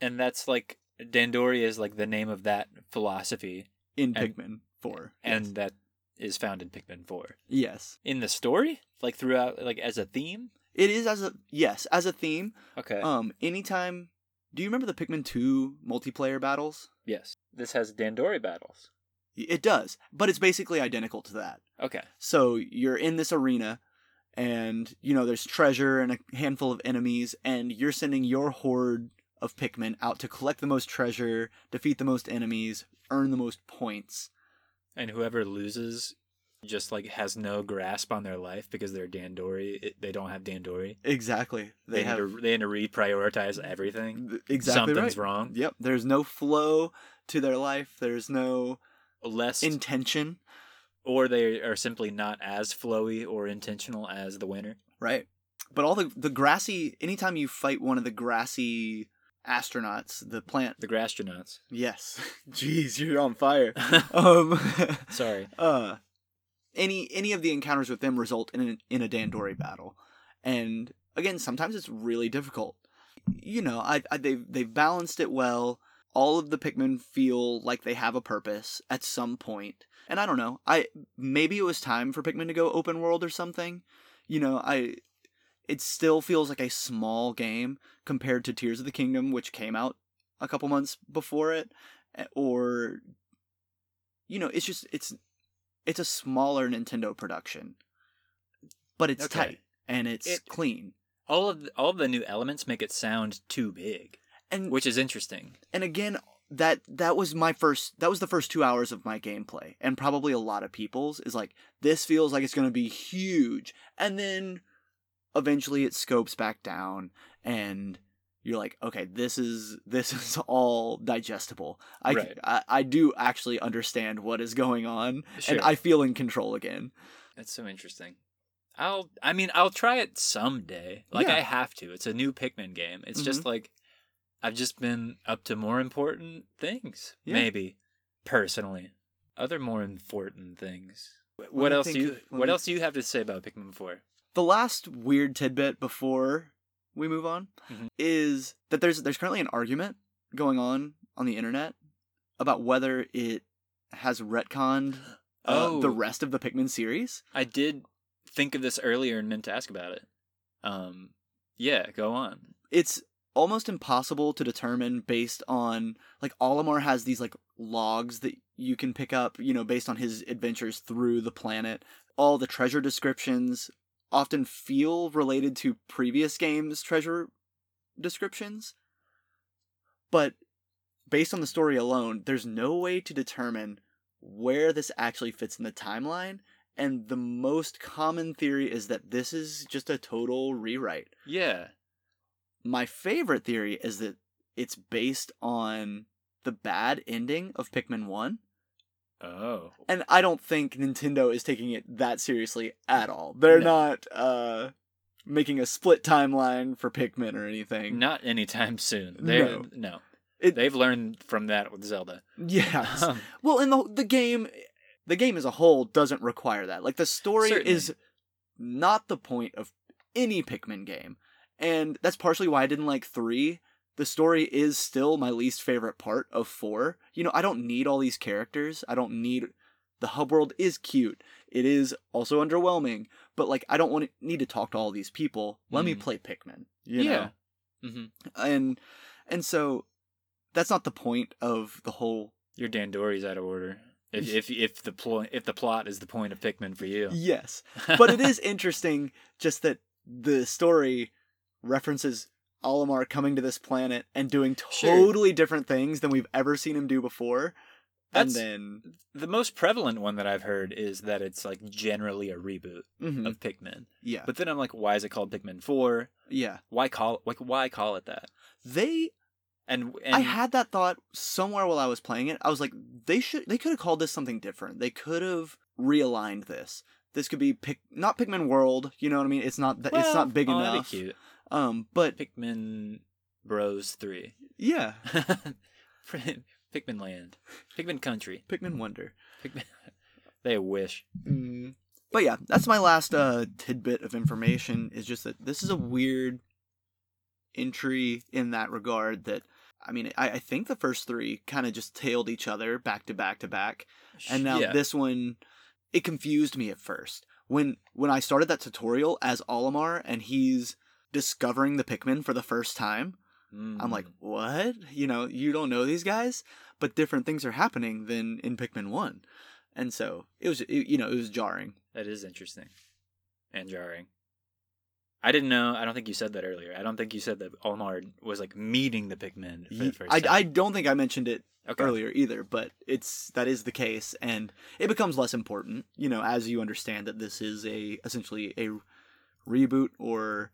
Speaker 1: and that's like Dandori is like the name of that philosophy,
Speaker 2: in
Speaker 1: And-
Speaker 2: Pikmin 4.
Speaker 1: and
Speaker 2: yes.
Speaker 1: that is found in Pikmin Four.
Speaker 2: yes.
Speaker 1: In the story, like throughout, like as a theme.
Speaker 2: It is as a yes, as a theme.
Speaker 1: Okay.
Speaker 2: Um anytime do you remember the Pikmin 2 multiplayer battles?
Speaker 1: yes. This has Dandori battles.
Speaker 2: It does, but it's basically identical to that.
Speaker 1: Okay.
Speaker 2: So you're in this arena and you know there's treasure and a handful of enemies and you're sending your horde of Pikmin out to collect the most treasure, defeat the most enemies, earn the most points.
Speaker 1: And whoever loses just like has no grasp on their life because they're Dandori. They don't have Dandori.
Speaker 2: Exactly.
Speaker 1: They,
Speaker 2: They have
Speaker 1: need to they need to reprioritize everything.
Speaker 2: exactly
Speaker 1: Something's
Speaker 2: right.
Speaker 1: wrong.
Speaker 2: Yep, there's no flow to their life. There's no
Speaker 1: Less
Speaker 2: intention.
Speaker 1: or they are simply not as flowy or intentional as the winner.
Speaker 2: Right. But all the the grassy anytime you fight one of the grassy astronauts, the plant
Speaker 1: The grass astronauts.
Speaker 2: Yes. [laughs] Jeez, you're on fire. [laughs] um [laughs]
Speaker 1: Sorry.
Speaker 2: uh any any of the encounters with them result in an, in a Dandori battle. And again, sometimes it's really difficult. You know, I, I they've they've balanced it well. All of the Pikmin feel like they have a purpose at some. And I don't know. I maybe it was time for Pikmin to go open world or something. You know, I it still feels like a small game compared to Tears of the Kingdom which came out a couple months before it or you know, it's just it's it's a smaller Nintendo production. But it's
Speaker 1: Okay.
Speaker 2: tight and it's
Speaker 1: It-
Speaker 2: clean.
Speaker 1: All of the, all of the new elements make it sound too big,
Speaker 2: And
Speaker 1: which is interesting.
Speaker 2: and again that that was my first that was the first 2 hours of my gameplay and probably a lot of people's is like this feels like it's going to be huge and then eventually it scopes back down and you're like okay this is this [laughs] is all digestible i
Speaker 1: Right.
Speaker 2: I, I do actually understand what is going on
Speaker 1: Sure.
Speaker 2: and i feel in control again
Speaker 1: That's so interesting. I'll I mean I'll try it someday. Like
Speaker 2: Yeah.
Speaker 1: I have to. It's a new Pikmin game. It's just mm-hmm. like I've just been up to more important things.
Speaker 2: Yeah.
Speaker 1: Maybe. Personally. Other more important things. What else do
Speaker 2: think-
Speaker 1: you What
Speaker 2: me-
Speaker 1: else do you have to say about Pikmin Four?
Speaker 2: The last weird tidbit before we move on
Speaker 1: Mhm.
Speaker 2: is that there's there's currently an argument going on on the internet about whether it has retconned uh, the
Speaker 1: Oh.
Speaker 2: rest of the Pikmin series.
Speaker 1: I did think of this earlier and meant to ask about it. Um, yeah, go on.
Speaker 2: It's almost impossible to determine based on like Olimar has these like logs that you can pick up, you know, based on his adventures through the planet. All the treasure descriptions often feel related to previous games' treasure descriptions. But based on the story alone, there's no way to determine where this actually fits in the timeline. And the most common theory is that this is just a total rewrite.
Speaker 1: Yeah.
Speaker 2: My favorite theory is that it's based on the bad ending of Pikmin 1.
Speaker 1: Oh.
Speaker 2: And I don't think Nintendo is taking it that seriously at all. They're
Speaker 1: No.
Speaker 2: not uh making a split timeline for Pikmin or anything.
Speaker 1: Not anytime soon. They
Speaker 2: No.
Speaker 1: no.
Speaker 2: It-
Speaker 1: They've learned from that with Zelda.
Speaker 2: Yes. [laughs]
Speaker 1: Um,
Speaker 2: well, in the the game the game as a whole doesn't require that. Like the story
Speaker 1: Certainly.
Speaker 2: is not the point of any Pikmin game. And that's partially why I didn't like 3. The story is still my least favorite part of 4. You know, I don't need all these characters. I don't need the hub world is cute. It is also underwhelming, but like I don't want to need to talk to all these people. Let me
Speaker 1: Mhm.
Speaker 2: play Pikmin. You
Speaker 1: Yeah.
Speaker 2: know?
Speaker 1: hmm
Speaker 2: And and so that's not the point of the whole
Speaker 1: Your Dandori's out of order. If if if the plo- if the plot is the point of Pikmin for you.
Speaker 2: Yes. [laughs] but it is interesting just that the story references Olimar coming to this planet and doing
Speaker 1: Sure.
Speaker 2: totally different things than we've ever seen him do before.
Speaker 1: That's-
Speaker 2: and then
Speaker 1: the most prevalent one that I've heard is that it's like generally a reboot
Speaker 2: mhm,
Speaker 1: of Pikmin.
Speaker 2: yeah,
Speaker 1: But then I'm like, why is it called Pikmin Four?
Speaker 2: yeah.
Speaker 1: Why call like why call it that?
Speaker 2: They
Speaker 1: And, and
Speaker 2: I had that thought somewhere while I was playing it. I was like, they should they could have called this something different. They could have realigned this. This could be Pic- not Pikmin World, you know what I mean? It's not that it's not big
Speaker 1: oh, that'd be
Speaker 2: enough.
Speaker 1: cute.
Speaker 2: Um, but
Speaker 1: Pikmin Bros Three.
Speaker 2: yeah, [laughs]
Speaker 1: Pikmin Land. Pikmin Country.
Speaker 2: Pikmin Wonder.
Speaker 1: Pikmin. [laughs] they wish.
Speaker 2: Mm. But yeah, that's my last uh, tidbit of information. Is just that this is a weird entry in that regard. That I mean, I, I think the first three kind of just tailed each other back to back to back, and now
Speaker 1: yeah.
Speaker 2: this one, it confused me at first when when I started that tutorial as Olimar and he's discovering the Pikmin for the first time. I'm like,
Speaker 1: Mm.
Speaker 2: what? You know, you don't know these guys, but different things are happening than in Pikmin One, and so it was, it, you know, it was jarring.
Speaker 1: that is interesting and jarring. I didn't know. I don't think you said that earlier. I don't think you said that Olimar was like meeting the Pikmin for the first
Speaker 2: I,
Speaker 1: time.
Speaker 2: I don't think I mentioned it
Speaker 1: okay.
Speaker 2: earlier either, but it's that is the case, and it becomes less important, you know, as you understand that this is a essentially a reboot or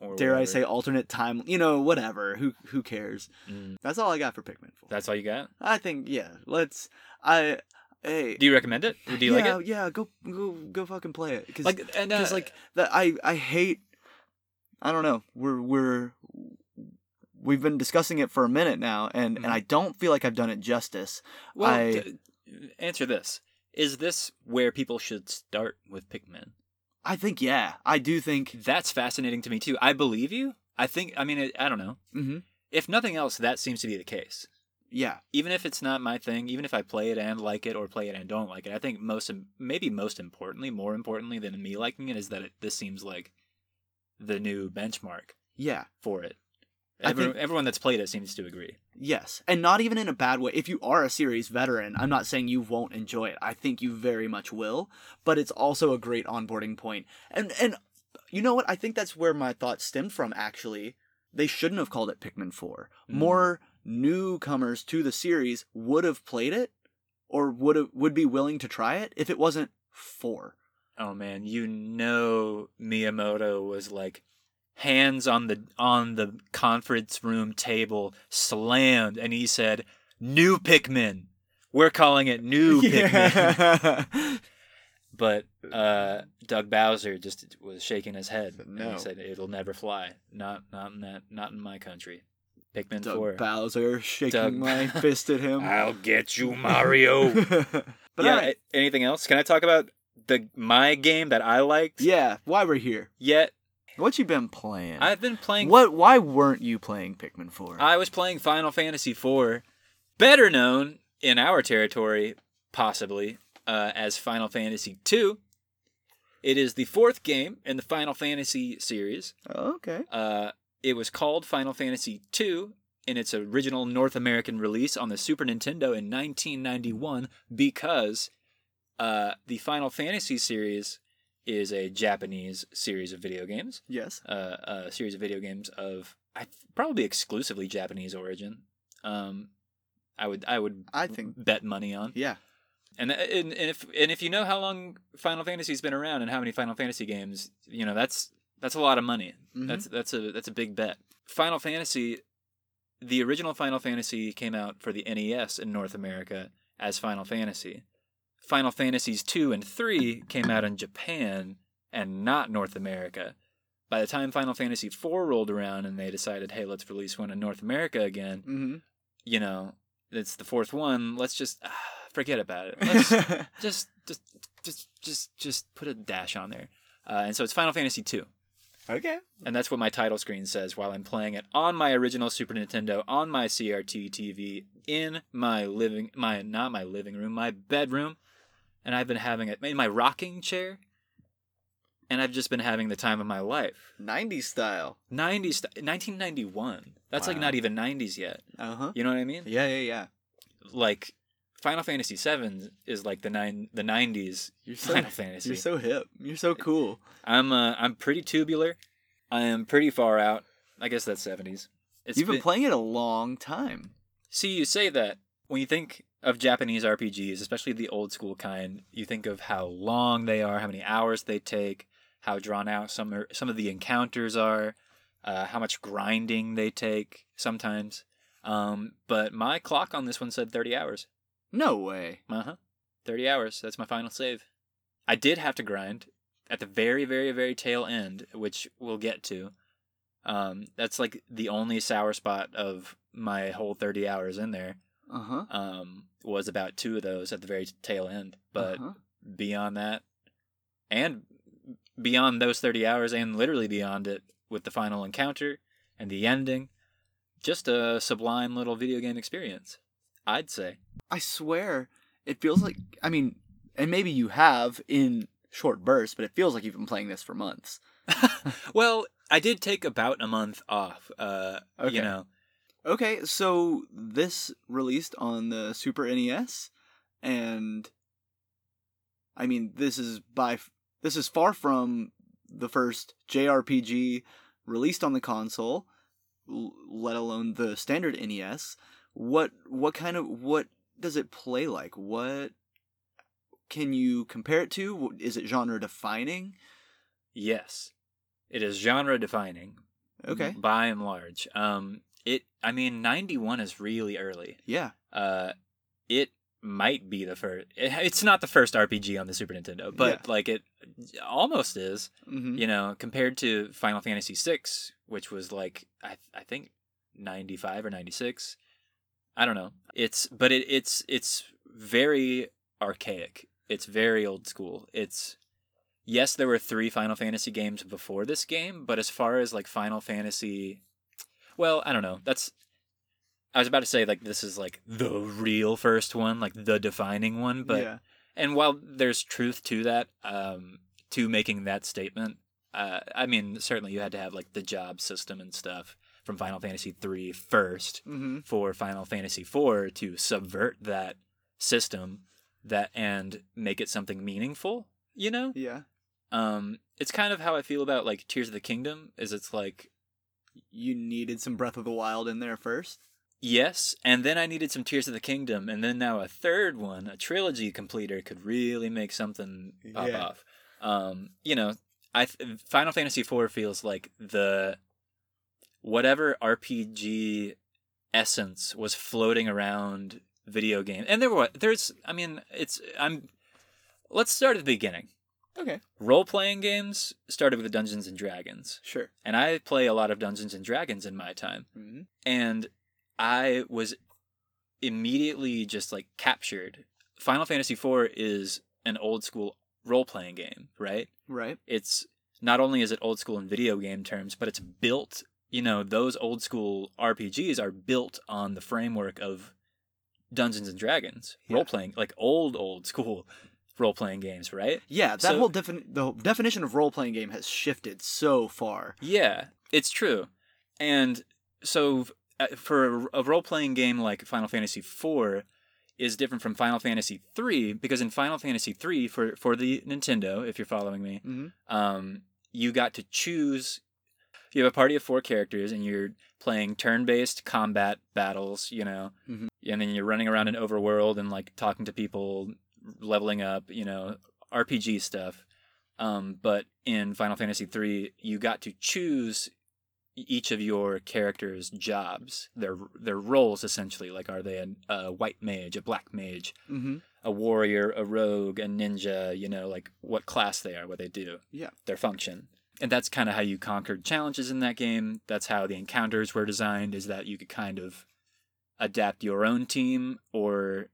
Speaker 1: Or
Speaker 2: dare I say alternate time, you know, whatever. Who who cares?
Speaker 1: Mm.
Speaker 2: That's all I got for Pikmin Four.
Speaker 1: That's all you got?
Speaker 2: I think yeah. Let's I hey.
Speaker 1: Do you recommend it? Or Do you
Speaker 2: yeah,
Speaker 1: like it?
Speaker 2: Yeah, go go go fucking play it. Cause,
Speaker 1: Like and uh,
Speaker 2: because like that I I hate. I don't know. We're we're we've been discussing it for a minute now, and
Speaker 1: Mhm.
Speaker 2: and I don't feel like I've done it justice.
Speaker 1: well,
Speaker 2: I-
Speaker 1: answer this: Is this where people should start with Pikmin?
Speaker 2: I think yeah, I do think.
Speaker 1: That's fascinating to me too. I believe you. I think. I mean, it, I don't know.
Speaker 2: hmm
Speaker 1: If nothing else, that seems to be the case.
Speaker 2: Yeah,
Speaker 1: even if it's not my thing, even if I play it and like it or play it and don't like it, I think most, maybe most importantly, more importantly than me liking it, is that it, this seems like the new benchmark
Speaker 2: yeah,
Speaker 1: for it.
Speaker 2: I
Speaker 1: Everyone,
Speaker 2: think-
Speaker 1: everyone that's played it seems to agree.
Speaker 2: yes, and not even in a bad way. If you are a series veteran, I'm not saying you won't enjoy it. I think you very much will, but it's also a great onboarding point. And and you know what? I think that's where my thoughts stemmed from. Actually, they shouldn't have called it Pikmin Four.
Speaker 1: Mm.
Speaker 2: More newcomers to the series would have played it, or would have, would be willing to try it if it wasn't four.
Speaker 1: Oh man, you know Miyamoto was like hands on the on the conference room table slammed and he said, "New Pikmin. We're calling it New [laughs] Pikmin."
Speaker 2: Yeah. [laughs]
Speaker 1: But uh, Doug Bowser just was shaking his head. and
Speaker 2: No.
Speaker 1: he said it'll never fly. Not not in that not in my country. Pikmin
Speaker 2: Doug
Speaker 1: Four.
Speaker 2: Bowser shaking
Speaker 1: Doug-
Speaker 2: my fist at him. [laughs]
Speaker 1: I'll get you, Mario.
Speaker 2: But
Speaker 1: yeah. a- Anything else? Can I talk about the my game that I liked?
Speaker 2: Yeah, why we're here.
Speaker 1: Yet
Speaker 2: What you been playing?
Speaker 1: I've been playing.
Speaker 2: What? Why weren't you playing Pikmin Four?
Speaker 1: I was playing Final Fantasy Four, better known in our territory, possibly, uh, as Final Fantasy Two. It is the fourth game in the Final Fantasy series.
Speaker 2: Oh, okay.
Speaker 1: Uh, it was called Final Fantasy Two in its original North American release on the Super Nintendo in 1991 because uh, the Final Fantasy series is a Japanese series of video games
Speaker 2: Yes.
Speaker 1: uh, a series of video games of I probably exclusively Japanese origin. Um, I would I would
Speaker 2: I think.
Speaker 1: bet money on.
Speaker 2: Yeah.
Speaker 1: And, and and if and if you know how long Final Fantasy's been around and how many Final Fantasy games, you know that's that's a lot of money.
Speaker 2: Mhm.
Speaker 1: That's that's a that's a big bet. Final Fantasy, the original Final Fantasy came out for the NES in North America as Final Fantasy. Final Fantasies 2 and 3 came out in Japan and not North America. By the time Final Fantasy 4 rolled around and they decided, hey, let's release one in North America again,
Speaker 2: Mm-hmm.
Speaker 1: you know, it's the fourth one. Let's just ah, forget about it. Let's [laughs] just, just, just, just, just put a dash on there. Uh, and so it's Final Fantasy 2.
Speaker 2: okay.
Speaker 1: And that's what my title screen says while I'm playing it on my original Super Nintendo on my CRT TV in my living my not my living room, my bedroom. And I've been having it in my rocking chair. And I've just been having the time of my life.
Speaker 2: 90s style.
Speaker 1: 90s st- 1991. That's like not even 90s yet.
Speaker 2: Uh huh.
Speaker 1: You know what I mean?
Speaker 2: Yeah, yeah, yeah.
Speaker 1: Like Final Fantasy 7 is like the nine the 90s
Speaker 2: You're so
Speaker 1: Final Fantasy.
Speaker 2: you're so hip. You're so cool.
Speaker 1: I'm uh, I'm pretty tubular. I am pretty far out. I guess that's 70s. It's
Speaker 2: You've been
Speaker 1: been-
Speaker 2: playing it a long time.
Speaker 1: See, you say that when you think of Japanese RPGs, especially the old school kind, you think of how long they are, how many hours they take, how drawn out some are, some of the encounters are, uh, how much grinding they take sometimes. Um, but my clock on this one said 30 hours.
Speaker 2: No way.
Speaker 1: Uh huh. 30 hours. That's my final save. I did have to grind at the very, very, very tail end, which we'll get to. Um, that's like the only sour spot of my whole 30 hours in there
Speaker 2: Uh huh.
Speaker 1: um, was about two of those at the very tail end. But
Speaker 2: uh-huh.
Speaker 1: beyond that, and beyond those 30 hours, and literally beyond it, with the final encounter and the ending, just a sublime little video game experience, I'd say.
Speaker 2: I swear, it feels like. I mean, and maybe you have in short bursts, but it feels like you've been playing this for months. [laughs]
Speaker 1: well, I did take about a month off. Uh,
Speaker 2: Okay.
Speaker 1: you know,
Speaker 2: Okay, so this released on the Super NES, and I mean, this is by this is far from the first JRPG released on the console, let alone the standard NES. What what kind of what does it play like? What can you compare it to? Is it genre defining?
Speaker 1: yes, it is genre defining.
Speaker 2: Okay,
Speaker 1: By and large, um, it. I mean, ninety one is really early.
Speaker 2: yeah,
Speaker 1: Uh, it might be the first. It's not the first RPG on the Super Nintendo, but
Speaker 2: Yeah.
Speaker 1: like it almost is.
Speaker 2: hmm
Speaker 1: You know, compared to Final Fantasy VI, which was like I I think ninety five or ninety six. I don't know. It's but it it's it's very archaic. It's very old school. It's yes, there were three Final Fantasy games before this game, but as far as like Final Fantasy, well, I don't know. That's I was about to say like this is like the real first one, like the defining one, but
Speaker 2: yeah,
Speaker 1: and while there's truth to that, um, to making that statement, uh, I mean, certainly you had to have like the job system and stuff from Final Fantasy three first
Speaker 2: hmm
Speaker 1: for Final Fantasy four to subvert that system that and make it something meaningful. You know,
Speaker 2: yeah.
Speaker 1: um, it's kind of how I feel about like Tears of the Kingdom. Is it's like
Speaker 2: You needed some Breath of the Wild in there first.
Speaker 1: Yes, and then I needed some Tears of the Kingdom, and then now a third one, a trilogy completer, could really make something pop
Speaker 2: Yeah.
Speaker 1: off. Um, you know, I th- Final Fantasy IV feels like the whatever RPG essence was floating around video game, and there were there's I mean it's I'm let's start at the beginning.
Speaker 2: Okay,
Speaker 1: Role playing games started with Dungeons and Dragons,
Speaker 2: sure.
Speaker 1: and I play a lot of Dungeons and Dragons in my time
Speaker 2: hmm
Speaker 1: and I was immediately just like captured Final Fantasy IV is an old school role playing game, right?
Speaker 2: Right.
Speaker 1: It's not only is it old school in video game terms, but it's built. You know, those old school RPGs are built on the framework of Dungeons and Dragons
Speaker 2: Yeah.
Speaker 1: role playing, like old old school role playing games, right?
Speaker 2: Yeah, that
Speaker 1: So-
Speaker 2: whole defin- the definition of role playing game has shifted so far.
Speaker 1: Yeah, it's true. And so uh, for a role playing game like Final Fantasy IV is different from Final Fantasy III because in Final Fantasy III for for the Nintendo, if you're following me,
Speaker 2: Mm-hmm.
Speaker 1: um, you got to choose. You have a party of four characters, and you're playing turn-based combat battles. You know,
Speaker 2: Mhm.
Speaker 1: and then you're running around an overworld and like talking to people, leveling up. You know, RPG stuff. Um, but in Final Fantasy III, you got to choose each of your characters' jobs, their their roles essentially. Like, are they a, a white mage, a black mage,
Speaker 2: Mm-hmm.
Speaker 1: a warrior, a rogue, a ninja, you know, like what class they are, what they do,
Speaker 2: Yeah.
Speaker 1: their function. And that's kind of how you conquered challenges in that game. That's how the encounters were designed, is that you could kind of adapt your own team or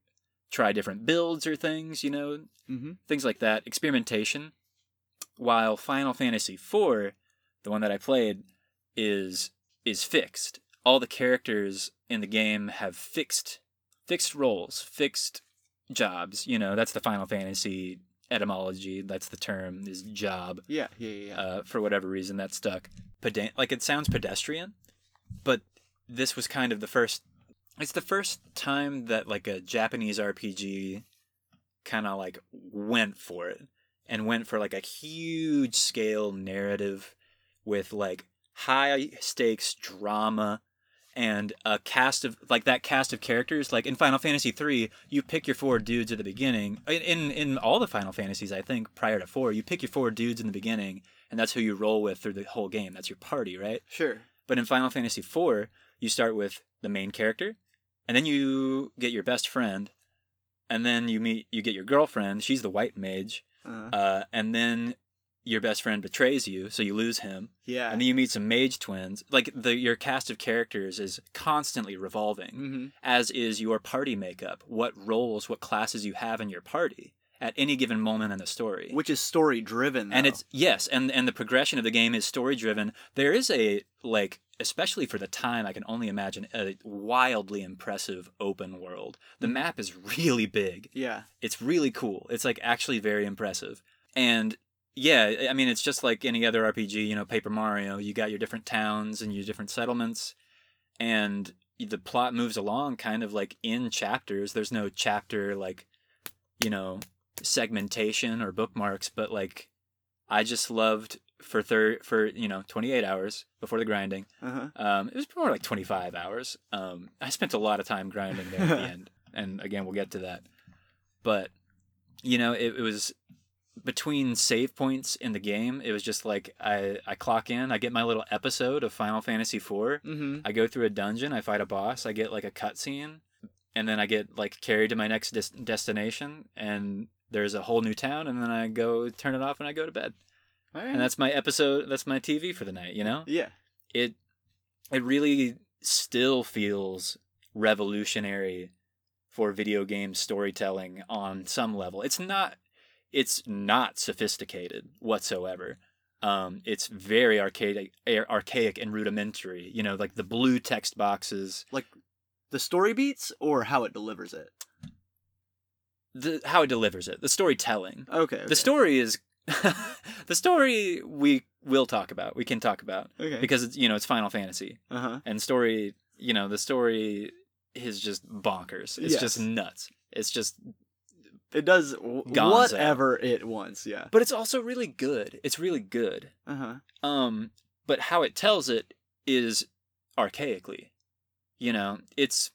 Speaker 1: try different builds or things, you know,
Speaker 2: Mm-hmm.
Speaker 1: things like that. Experimentation. While Final Fantasy IV, the one that I played, is is fixed. All the characters in the game have fixed fixed roles, fixed jobs. You know, that's the Final Fantasy etymology. That's the term is job.
Speaker 2: Yeah, yeah, yeah.
Speaker 1: Uh, for whatever reason, that stuck. Peda- like it sounds pedestrian, but this was kind of the first. It's the first time that like a Japanese RPG kind of like went for it and went for like a huge scale narrative with like high stakes drama and a cast of like that cast of characters. Like in Final Fantasy 3 you pick your four dudes at the beginning. In in, all the Final Fantasies I think prior to 4 you pick your four dudes in the beginning and that's who you roll with through the whole game. That's your party right?
Speaker 2: Sure.
Speaker 1: but in Final Fantasy 4 you start with the main character, and then you get your best friend, and then you meet you get your girlfriend. She's the white mage,
Speaker 2: Uh,
Speaker 1: uh, and then your best friend betrays you, so you lose him,
Speaker 2: yeah.
Speaker 1: and then you meet some mage twins. Like the your cast of characters is constantly revolving,
Speaker 2: mm-hmm.
Speaker 1: as is your party makeup. What roles, what classes you have in your party at any given moment in the story.
Speaker 2: Which is story driven.
Speaker 1: and it's yes and and the progression of the game is story driven there is a like especially for the time i can only imagine a wildly impressive open world. The
Speaker 2: Mhm.
Speaker 1: map is really big.
Speaker 2: Yeah.
Speaker 1: it's really cool. It's like actually very impressive. And yeah i mean it's just like any other rpg you know paper mario. You got your different towns and your different settlements. And the plot moves along kind of like in chapters. There's no chapter like you know segmentation or bookmarks but like i just loved for third for you know 28 hours before the grinding
Speaker 2: Uh-huh.
Speaker 1: um, it was more like 25 hours. Um, I spent a lot of time grinding there at the [laughs] end. And again, we'll get to that. But, you know, it, it was between save points in the game. It was just like I, I clock in, I get my little episode of Final Fantasy IV.
Speaker 2: Mm-hmm.
Speaker 1: I go through a dungeon, I fight a boss, I get like a cutscene, and then I get like carried to my next des- destination. And there's a whole new town, and then I go turn it off and I go to bed. And that's my episode, that's my TV for the night, you know?
Speaker 2: yeah.
Speaker 1: it it really still feels revolutionary for video game storytelling on some level. It's not it's not sophisticated whatsoever. Um, it's very archaic, archaic and rudimentary. You know, like the blue text boxes,
Speaker 2: Like the story beats or how it delivers it.
Speaker 1: The how it delivers it, the storytelling.
Speaker 2: Okay. okay.
Speaker 1: The story is [laughs] the story we will talk about. We can talk about
Speaker 2: Okay.
Speaker 1: because it's you know it's Final Fantasy.
Speaker 2: Uh huh.
Speaker 1: and story you know the story is just bonkers it's
Speaker 2: Yes.
Speaker 1: just nuts it's just
Speaker 2: It does w- whatever it wants. Yeah.
Speaker 1: but it's also really good it's really good
Speaker 2: Uh huh.
Speaker 1: um but how it tells it is archaically you know it's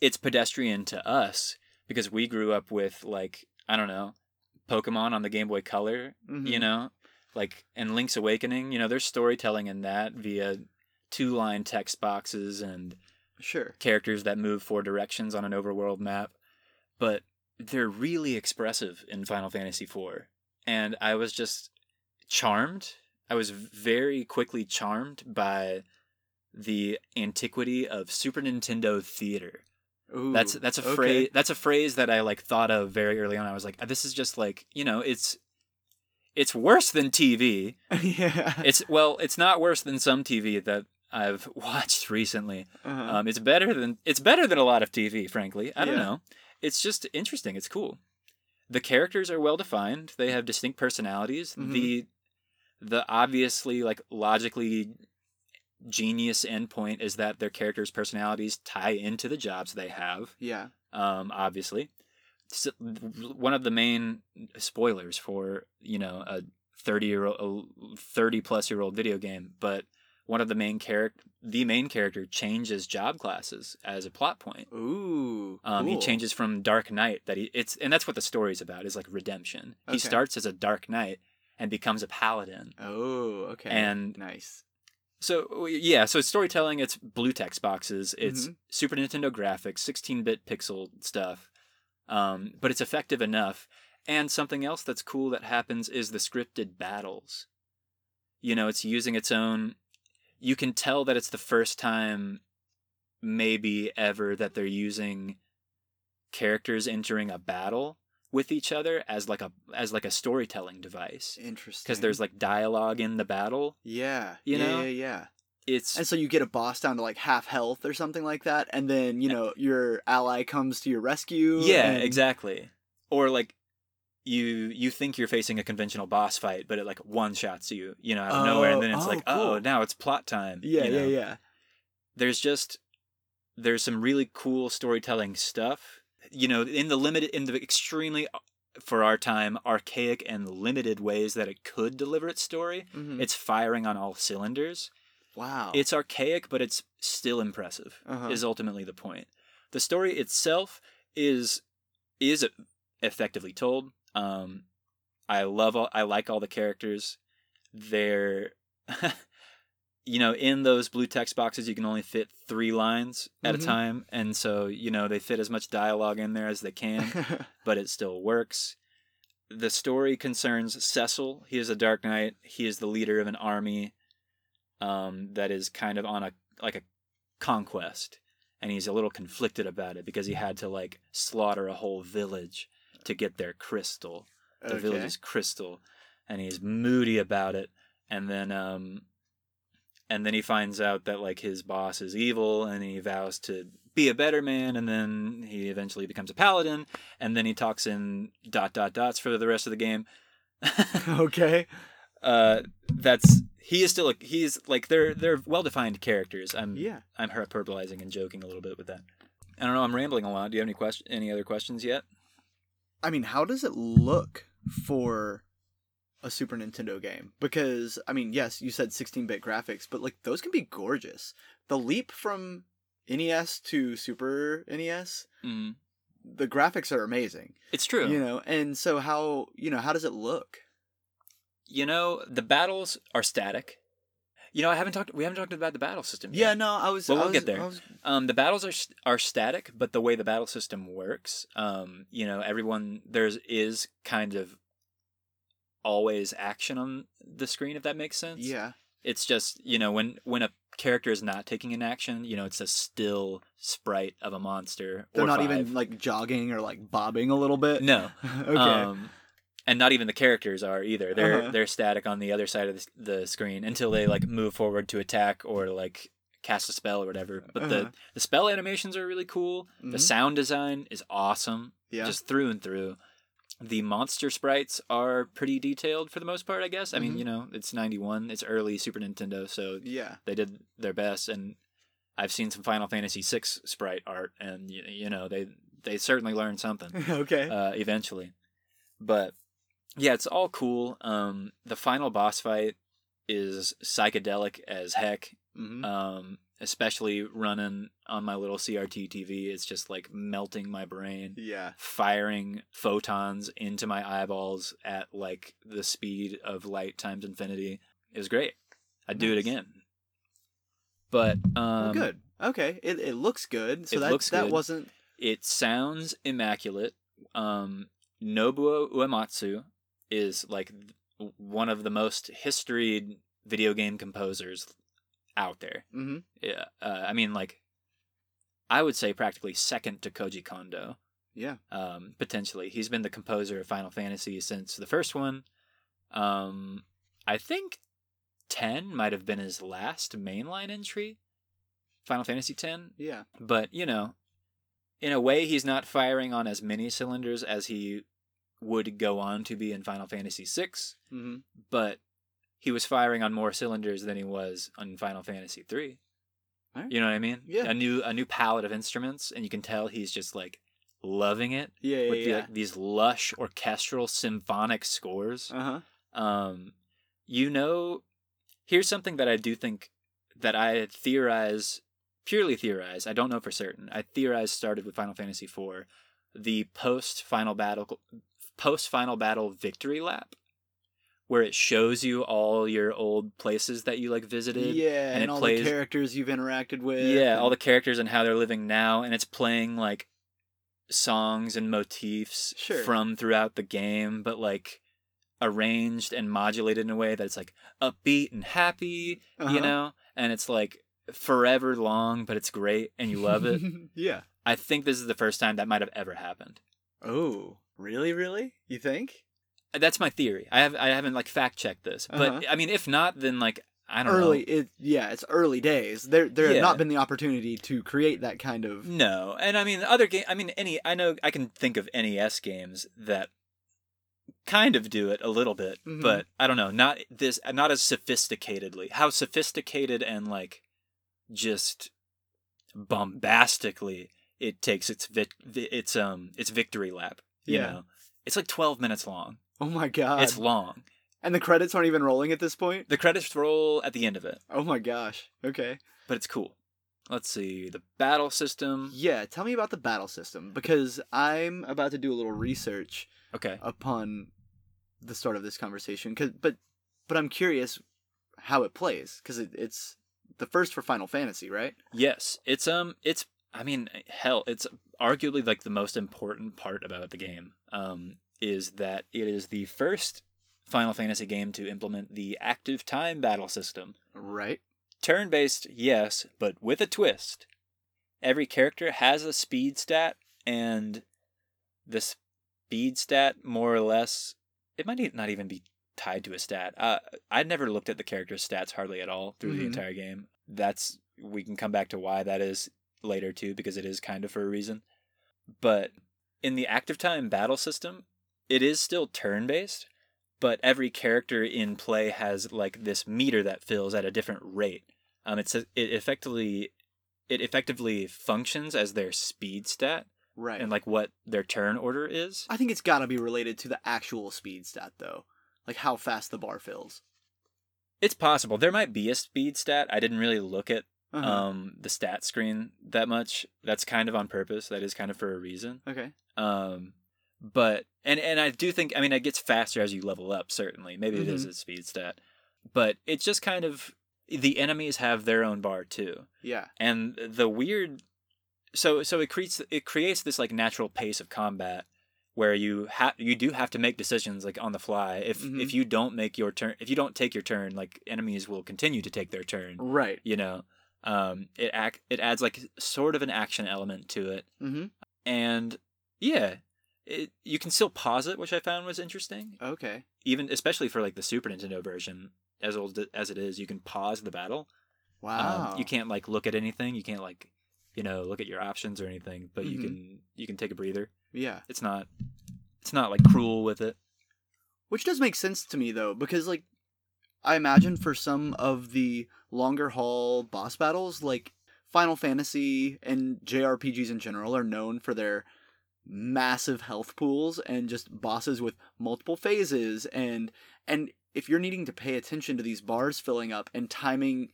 Speaker 1: it's pedestrian to us because we grew up with like i don't know pokemon on the game boy color
Speaker 2: Mm-hmm.
Speaker 1: you know like and link's awakening you know there's storytelling in that via two line text boxes and
Speaker 2: Sure.
Speaker 1: characters that move four directions on an overworld map, but they're really expressive in Final Fantasy IV. And I was just charmed. I was very quickly charmed by the antiquity of Super Nintendo theater.
Speaker 2: Ooh,
Speaker 1: That's that's a
Speaker 2: okay.
Speaker 1: phrase that's a phrase that I like thought of very early on. I was like, this is just like you know, it's it's worse than TV. [laughs]
Speaker 2: yeah.
Speaker 1: It's well, it's not worse than some TV that I've [laughs] watched recently.
Speaker 2: Uh-huh.
Speaker 1: Um, it's better than it's better than a lot of TV, frankly. I don't
Speaker 2: Yeah.
Speaker 1: know. It's just interesting. It's cool. The characters are well defined. They have distinct personalities.
Speaker 2: Mhm.
Speaker 1: The the obviously like logically genius endpoint is that their characters' personalities tie into the jobs they have.
Speaker 2: yeah.
Speaker 1: Um, obviously, S one of the main spoilers for you know a thirty year old, thirty plus year old video game, but one of the main character, the main character, changes job classes as a plot point.
Speaker 2: Ooh.
Speaker 1: Um, He changes from Dark Knight that he it's and that's what the story's about is like redemption. He starts as a Dark Knight and becomes a paladin.
Speaker 2: Oh, okay.
Speaker 1: And-
Speaker 2: nice.
Speaker 1: So yeah, so it's storytelling it's blue text boxes, it's
Speaker 2: Mhm.
Speaker 1: Super Nintendo graphics, 16-bit pixel stuff. Um, but it's effective enough. And something else that's cool that happens is the scripted battles. You know, it's using its own you can tell that it's the first time maybe ever that they're using characters entering a battle with each other as like a as like a storytelling device
Speaker 2: Interesting.
Speaker 1: because there's like dialogue in the battle
Speaker 2: yeah,
Speaker 1: you
Speaker 2: yeah,
Speaker 1: know?
Speaker 2: yeah, yeah.
Speaker 1: it's
Speaker 2: And so you get a boss down to like half health or something like that, and then you know your ally comes to your rescue.
Speaker 1: yeah
Speaker 2: and-
Speaker 1: exactly or like you you think you're facing a conventional boss fight but it like one shots you you know out of nowhere and then it's
Speaker 2: Oh,
Speaker 1: like
Speaker 2: oh,
Speaker 1: oh now it's plot time
Speaker 2: Yeah,
Speaker 1: you know?
Speaker 2: yeah, yeah.
Speaker 1: there's just there's some really cool storytelling stuff you know in the limited in the extremely for our time archaic and limited ways that it could deliver its story
Speaker 2: Mhm.
Speaker 1: it's firing on all cylinders
Speaker 2: wow.
Speaker 1: it's archaic but it's still impressive
Speaker 2: Uh-huh.
Speaker 1: is ultimately the point the story itself is is effectively told um i love all i like all the characters they're [laughs] you know in those blue text boxes you can only fit three lines at
Speaker 2: Mhm.
Speaker 1: a time and so you know they fit as much dialogue in there as they can [laughs] but it still works. The story concerns Cecil. He is a Dark Knight. He is the leader of an army um, that is kind of on a like a conquest, and he's a little conflicted about it because he had to like slaughter a whole village to get their crystal, the
Speaker 2: Okay.
Speaker 1: village's crystal, and he's moody about it. And then um, and then he finds out that like his boss is evil, and he vows to be a better man, and then he eventually becomes a paladin, and then he talks in dot dot dots for the rest of the game. [laughs]
Speaker 2: okay.
Speaker 1: uh, that's he is still a, he's like they're they're well defined characters. I'm
Speaker 2: Yeah.
Speaker 1: I'm hyperbolizing and joking a little bit with that. I don't know. I'm rambling a lot. Do you have any question? Any other questions yet?
Speaker 2: I mean, how does it look for a Super Nintendo game? Because I mean, yes, you said 16-bit graphics, but like those can be gorgeous. The leap from NES to Super NES,
Speaker 1: Mm,
Speaker 2: the graphics are amazing.
Speaker 1: it's true.
Speaker 2: You know, and so how, you know, how does it look?
Speaker 1: You know, the battles are static. You know, I haven't talked. We haven't talked about the battle system. yet.
Speaker 2: Yeah, no, I was
Speaker 1: Well,
Speaker 2: I
Speaker 1: we'll
Speaker 2: was-
Speaker 1: get there.
Speaker 2: Was-
Speaker 1: Um, the battles are are static, but the way the battle system works, um, you know, everyone there's is kind of always action on the screen, if that makes sense.
Speaker 2: yeah.
Speaker 1: It's just you know when when a character is not taking an action, you know, it's a still sprite of a monster.
Speaker 2: They're not
Speaker 1: five.
Speaker 2: even like jogging or like bobbing a little bit.
Speaker 1: no. [laughs]
Speaker 2: okay.
Speaker 1: Um, and not even the characters are either. They're
Speaker 2: Uh-huh.
Speaker 1: they're static on the other side of the, the screen until they like move forward to attack or like cast a spell or whatever. But
Speaker 2: Uh-huh.
Speaker 1: the the spell animations are really cool. The
Speaker 2: Mhm.
Speaker 1: sound design is awesome,
Speaker 2: yeah.
Speaker 1: just through and through. The monster sprites are pretty detailed for the most part, I guess. I mean,
Speaker 2: Mhm.
Speaker 1: you know, it's 91, it's early Super Nintendo, so
Speaker 2: yeah.
Speaker 1: they did their best and I've seen some Final Fantasy 6 sprite art and you, you know, they they certainly learned something [laughs]
Speaker 2: okay.
Speaker 1: uh, eventually. But yeah, it's all cool. Um, the final boss fight is psychedelic as heck.
Speaker 2: hmm
Speaker 1: Um, especially running on my little CRT TV, it's just like melting my brain,
Speaker 2: yeah.
Speaker 1: firing photons into my eyeballs at like the speed of light times infinity. It was great. I'd do it again. But
Speaker 2: Well,
Speaker 1: um,
Speaker 2: good. Okay. It it looks good. So
Speaker 1: it
Speaker 2: that
Speaker 1: looks
Speaker 2: that
Speaker 1: good.
Speaker 2: wasn't.
Speaker 1: It sounds immaculate. Um, Nobuo Uematsu is like one of the most historied video game composers out there.
Speaker 2: hmm
Speaker 1: Yeah, uh, I mean, like I would say practically second to Koji Kondo.
Speaker 2: Yeah.
Speaker 1: Um, potentially, he's been the composer of Final Fantasy since the first one. Um, I think ten might have been his last mainline entry. Final Fantasy ten,
Speaker 2: Yeah.
Speaker 1: but you know, in a way, he's not firing on as many cylinders as he would go on to be in Final Fantasy six.
Speaker 2: Mm-hmm.
Speaker 1: But he was firing on more cylinders than he was on Final Fantasy three.
Speaker 2: Alright.
Speaker 1: You know what I mean?
Speaker 2: Yeah.
Speaker 1: A new a new palette of instruments, and you can tell he's just like loving it
Speaker 2: Yeah. Yeah.
Speaker 1: with the,
Speaker 2: yeah.
Speaker 1: like, these lush orchestral symphonic scores.
Speaker 2: uh huh.
Speaker 1: Um, you know, here's something that I do think that I theorize, purely theorize. I don't know for certain. I theorize started with Final Fantasy IV, the post final battle, post final battle victory lap, where it shows you all your old places that you like visited.
Speaker 2: Yeah,
Speaker 1: and
Speaker 2: and, all
Speaker 1: plays-
Speaker 2: the characters you've interacted with.
Speaker 1: Yeah,
Speaker 2: and-
Speaker 1: all the characters and how they're living now, and it's playing like songs and motifs
Speaker 2: Sure.
Speaker 1: from throughout the game, but like arranged and modulated in a way that it's like upbeat and happy,
Speaker 2: Uh-huh.
Speaker 1: you know? And it's like forever long, but it's great and you love it. [laughs]
Speaker 2: yeah.
Speaker 1: I think this is the first time that might have ever happened.
Speaker 2: Oh, really? Really? You think?
Speaker 1: That's my theory. I have I haven't like fact checked this, but
Speaker 2: Uh-huh.
Speaker 1: I mean, if not, then like I don't know.
Speaker 2: Early.
Speaker 1: know.
Speaker 2: It. Yeah. It's early days. There. There
Speaker 1: Yeah.
Speaker 2: had not been the opportunity to create that kind of.
Speaker 1: No, and I mean other game. I mean any. I know I can think of NES games that kind of do it a little bit,
Speaker 2: Mhm.
Speaker 1: but I don't know. Not this. Not as sophisticatedly. How sophisticated and like just bombastically it takes its vic- its um its victory lap. You
Speaker 2: Yeah.
Speaker 1: know, it's like twelve minutes long.
Speaker 2: Oh my god.
Speaker 1: it's long.
Speaker 2: and the credits aren't even rolling at this point.
Speaker 1: The credits roll at the end of it,
Speaker 2: Oh my gosh. Okay.
Speaker 1: but it's cool. Let's see the battle system.
Speaker 2: Yeah. Tell me about the battle system because I'm about to do a little research
Speaker 1: Okay.
Speaker 2: upon the start of this conversation. Cause, but but I'm curious how it plays because it, it's the first for Final Fantasy, right?
Speaker 1: Yes, it's um, it's I mean, hell, it's arguably like the most important part about the game. Um, is that it is the first Final Fantasy game to implement the active time battle system.
Speaker 2: Right.
Speaker 1: Turn-based, yes, but with a twist. Every character has a speed stat, and the speed stat more or less it might not even be tied to a stat. Uh, I never looked at the character's stats hardly at all through the
Speaker 2: Mhm.
Speaker 1: entire game. That's we can come back to why that is later too, because it is kind of for a reason. But in the active time battle system, it is still turn based, but every character in play has like this meter that fills at a different rate. Um, it's a, it effectively it effectively functions as their speed stat
Speaker 2: Right.
Speaker 1: and like what their turn order is.
Speaker 2: I think it's got to be related to the actual speed stat though, like how fast the bar fills.
Speaker 1: It's possible there might be a speed stat. I didn't really look at
Speaker 2: Uh-huh.
Speaker 1: um the stat screen that much. That's kind of on purpose. That is kind of for a reason.
Speaker 2: okay.
Speaker 1: Um, but and and I do think I mean it gets faster as you level up. Certainly, maybe it is
Speaker 2: Mhm.
Speaker 1: a speed stat, but it's just kind of the enemies have their own bar too,
Speaker 2: Yeah.
Speaker 1: and the weird. So so it creates it creates this like natural pace of combat where you have you do have to make decisions like on the fly. If
Speaker 2: Mhm.
Speaker 1: if you don't make your turn, if you don't take your turn, like enemies will continue to take their turn.
Speaker 2: Right.
Speaker 1: You know, um, it act it adds like sort of an action element to it
Speaker 2: Mm-hmm.
Speaker 1: and yeah it, you can still pause it which i found was interesting
Speaker 2: Okay.
Speaker 1: even especially for like the super nintendo version as old as it is you can pause the battle
Speaker 2: Wow.
Speaker 1: um, you can't like look at anything you can't like you know look at your options or anything but you
Speaker 2: Mhm.
Speaker 1: can you can take a breather
Speaker 2: Yeah.
Speaker 1: it's not it's not like cruel with it
Speaker 2: Which does make sense to me though, because like I imagine for some of the longer haul boss battles, like Final Fantasy and JRPGs in general are known for their massive health pools and just bosses with multiple phases and and if you're needing to pay attention to these bars filling up and timing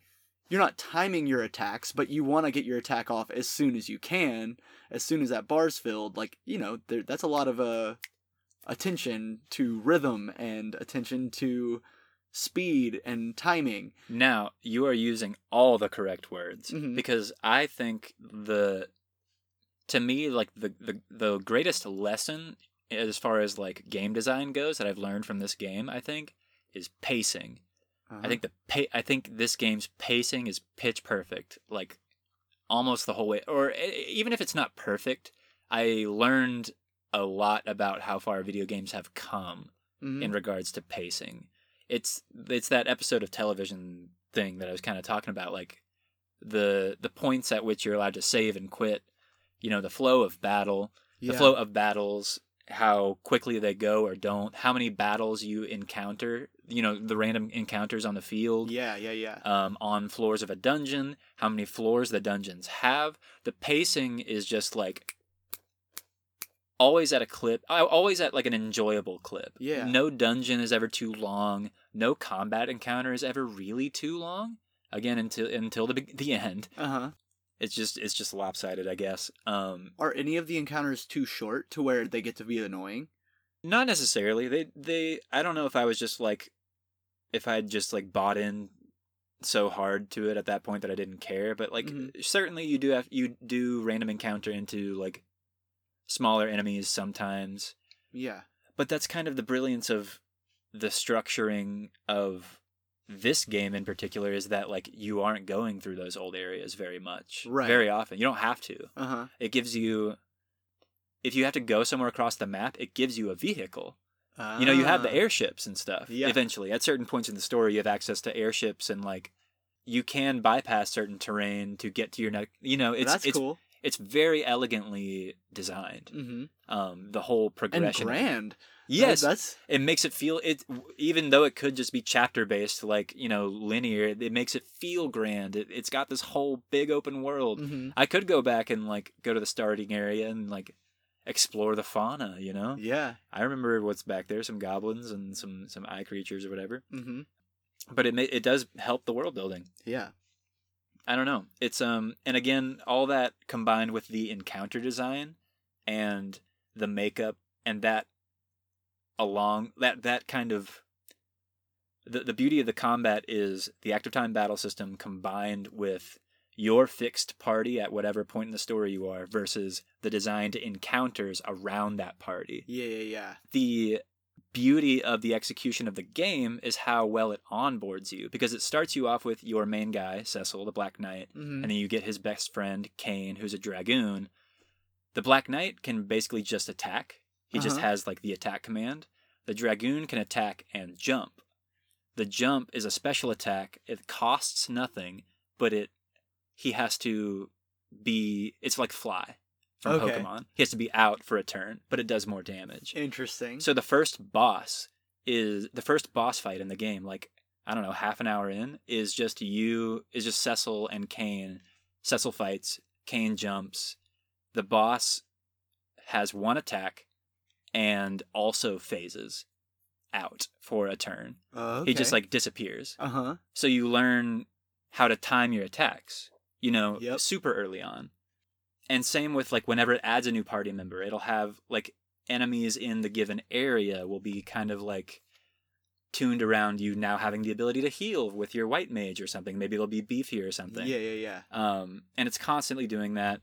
Speaker 2: you're not timing your attacks, but you want to get your attack off as soon as you can, as soon as that bar's filled. Like you know, there, that's a lot of uh, attention to rhythm and attention to speed and timing.
Speaker 1: now you are using all the correct words
Speaker 2: Mhm.
Speaker 1: because i think the to me like the, the the greatest lesson as far as like game design goes that i've learned from this game i think is pacing
Speaker 2: Uh-huh.
Speaker 1: I think the pa- I think this game's pacing is pitch perfect. Like almost the whole way, or even if it's not perfect, I learned a lot about how far video games have come
Speaker 2: Mhm.
Speaker 1: in regards to pacing. It's it's that episode of television thing that I was kind of talking about, like the the points at which you're allowed to save and quit. You know, the flow of battle, the
Speaker 2: Yeah.
Speaker 1: flow of battles, how quickly they go or don't, how many battles you encounter. You know, the random encounters on the field
Speaker 2: Yeah, yeah, yeah.
Speaker 1: um, on floors of a dungeon, how many floors the dungeons have. The pacing is just like always at a clip, always at like an enjoyable clip.
Speaker 2: Yeah.
Speaker 1: No dungeon is ever too long. No combat encounter is ever really too long. Again, until until the [laughs] the end,
Speaker 2: Uh huh.
Speaker 1: It's just it's just lopsided, I guess. Um,
Speaker 2: Are any of the encounters too short to where they get to be annoying?
Speaker 1: Not necessarily. They they I don't know if I was just like if I'd just like bought in so hard to it at that point that I didn't care, but like
Speaker 2: Mhm.
Speaker 1: certainly you do have you do random encounter into like smaller enemies sometimes.
Speaker 2: Yeah.
Speaker 1: But that's kind of the brilliance of the structuring of this game in particular is that like you aren't going through those old areas very much.
Speaker 2: Right.
Speaker 1: Very often. You don't have to.
Speaker 2: Uh huh.
Speaker 1: It gives you if you have to go somewhere across the map, it gives you a vehicle. You know, you have the airships and stuff.
Speaker 2: Ah. Yeah.
Speaker 1: Eventually, at certain points in the story, you have access to airships and like you can bypass certain terrain to get to your next. You know, it's
Speaker 2: That's
Speaker 1: it's
Speaker 2: cool.
Speaker 1: it's very elegantly designed.
Speaker 2: Mm-hmm.
Speaker 1: Um, the whole progression And
Speaker 2: grand.
Speaker 1: Yes,
Speaker 2: That- that's
Speaker 1: it makes it feel it. Even though it could just be chapter based, like you know, linear, it makes it feel grand. It, it's got this whole big open world.
Speaker 2: mhm.
Speaker 1: I could go back and like go to the starting area and like explore the fauna. You know.
Speaker 2: yeah.
Speaker 1: I remember what's back there, some goblins and some some eye creatures or whatever.
Speaker 2: Mm-hmm.
Speaker 1: But it it does help the world building.
Speaker 2: Yeah.
Speaker 1: I don't know. It's um and again all that combined with the encounter design and the makeup and that along that that kind of the the beauty of the combat is the active time battle system combined with your fixed party at whatever point in the story you are versus the designed encounters around that party
Speaker 2: Yeah. Yeah. Yeah.
Speaker 1: the beauty of the execution of the game is how well it onboards you because it starts you off with your main guy Cecil the Black Knight
Speaker 2: Mm-hmm.
Speaker 1: and then you get his best friend Kain who's a dragoon the Black Knight can basically just attack he just
Speaker 2: Uh-huh.
Speaker 1: has like the attack command the dragoon can attack and jump the jump is a special attack it costs nothing but it he has to be it's like fly from
Speaker 2: Okay.
Speaker 1: Pokemon he has to be out for a turn but it does more damage
Speaker 2: Interesting.
Speaker 1: so the first boss is the first boss fight in the game, like I don't know, half an hour in, is just you is just Cecil and Kain. Cecil fights, Kain jumps. The boss has one attack and also phases out for a turn.
Speaker 2: Uh,
Speaker 1: He just like disappears.
Speaker 2: Uh huh.
Speaker 1: So you learn how to time your attacks, you know,
Speaker 2: Yep.
Speaker 1: super early on. And same with like whenever it adds a new party member, it'll have like enemies in the given area will be kind of like tuned around you now having the ability to heal with your white mage or something. Maybe it'll be beefy or something.
Speaker 2: Yeah. Yeah. Yeah.
Speaker 1: Um, and it's constantly doing that.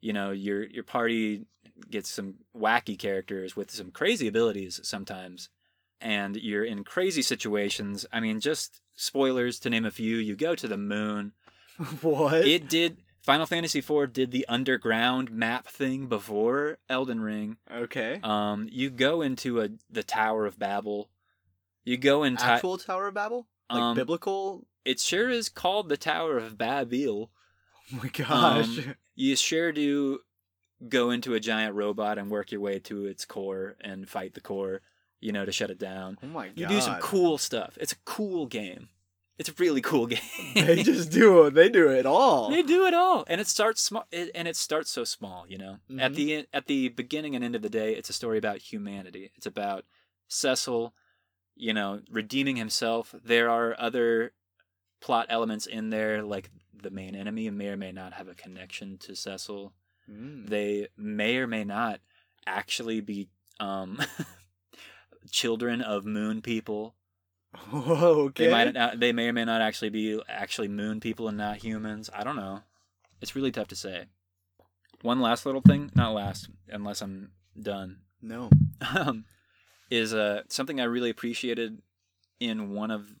Speaker 1: You know, your your party gets some wacky characters with some crazy abilities sometimes, and you're in crazy situations. I mean, just spoilers to name a few. You go to the moon. [laughs]
Speaker 2: what?
Speaker 1: It did. Final Fantasy IV did the underground map thing before Elden Ring.
Speaker 2: okay.
Speaker 1: Um, you go into a the Tower of Babel. You go into
Speaker 2: Actual Tower of Babel? Like
Speaker 1: Um,
Speaker 2: biblical?
Speaker 1: it sure is called the Tower of Babel.
Speaker 2: Oh my gosh.
Speaker 1: um, you sure do go into a giant robot and work your way to its core and fight the core, you know, to shut it down.
Speaker 2: oh my god.
Speaker 1: You do some cool stuff. It's a cool game. It's a really cool [laughs] game.
Speaker 2: they just do it. They do it all.
Speaker 1: They do it all, and it starts small, it, and it starts so small. You know, at
Speaker 2: Mhm.
Speaker 1: the at the beginning and end of the day, it's a story about humanity. It's about Cecil, you know, redeeming himself. There are other plot elements in there, like the main enemy may or may not have a connection to Cecil.
Speaker 2: Mm.
Speaker 1: They may or may not actually be um, [laughs] children of moon people.
Speaker 2: Whoa, okay.
Speaker 1: They might not, they may or may not actually be actually moon people and not humans. I don't know. It's really tough to say. One last little thing, not last, unless I'm done,
Speaker 2: No.
Speaker 1: um, is uh, something I really appreciated in one of.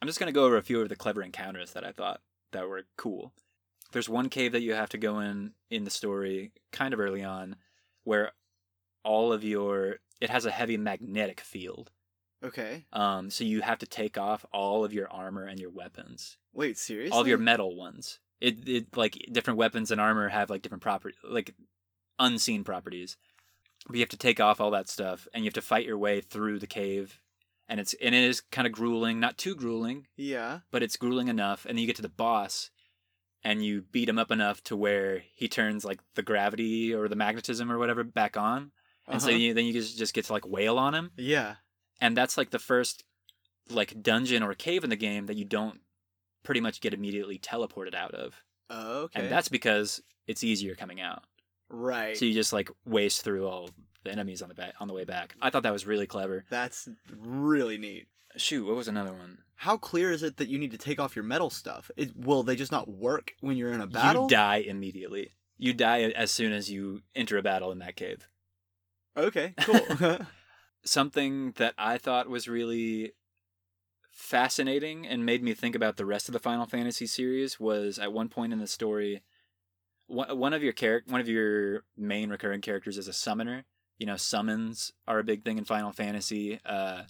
Speaker 1: I'm just gonna go over a few of the clever encounters that I thought that were cool. There's one cave that you have to go in in the story, kind of early on, where all of your it has a heavy magnetic field.
Speaker 2: Okay.
Speaker 1: Um, so you have to take off all of your armor and your weapons,
Speaker 2: Wait, seriously?
Speaker 1: all of your metal ones. It it like different weapons and armor have like different property, like unseen properties. But you have to take off all that stuff, and you have to fight your way through the cave, and it's and it is kind of grueling, not too grueling,
Speaker 2: Yeah.
Speaker 1: but it's grueling enough. And then you get to the boss, and you beat him up enough to where he turns like the gravity or the magnetism or whatever back on, and so
Speaker 2: Uh-huh.
Speaker 1: you, then you just just get to like wail on him,
Speaker 2: Yeah.
Speaker 1: and that's like the first like dungeon or cave in the game that you don't pretty much get immediately teleported out of,
Speaker 2: Okay.
Speaker 1: and that's because it's easier coming out.
Speaker 2: right.
Speaker 1: So you just like waste through all the enemies on the back on the way back. I thought that was really clever.
Speaker 2: That's really neat.
Speaker 1: Shoot, what was another one?
Speaker 2: How clear is it that you need to take off your metal stuff? It, will they just not work when you're in a battle?
Speaker 1: You die immediately. You die as soon as you enter a battle in that cave.
Speaker 2: Okay, [laughs] cool.
Speaker 1: Something that I thought was really fascinating and made me think about the rest of the Final Fantasy series was at one point in the story, one one of your charac- one of your main recurring characters is a summoner. You know, summons are a big thing in Final Fantasy. Uh,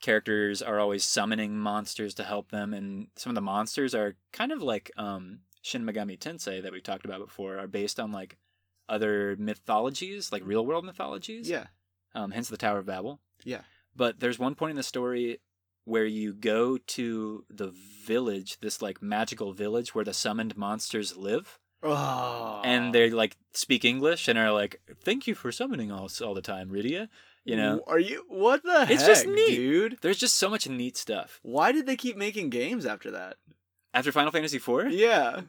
Speaker 1: characters are always summoning monsters to help them, and some of the monsters are kind of like um, Shin Megami Tensei that we've talked about before, are based on like other mythologies, like real world mythologies
Speaker 2: yeah.
Speaker 1: um, hence the Tower of Babel.
Speaker 2: Yeah.
Speaker 1: But there's one point in the story where you go to the village, this like magical village where the summoned monsters live,
Speaker 2: Oh.
Speaker 1: and they like speak English and are like, "Thank you for summoning us all the time, Rydia." You know,
Speaker 2: Are you? What the heck,
Speaker 1: It's just neat.
Speaker 2: dude?
Speaker 1: there's just so much neat stuff.
Speaker 2: Why did they keep making games after that?
Speaker 1: After Final Fantasy IV,
Speaker 2: Yeah.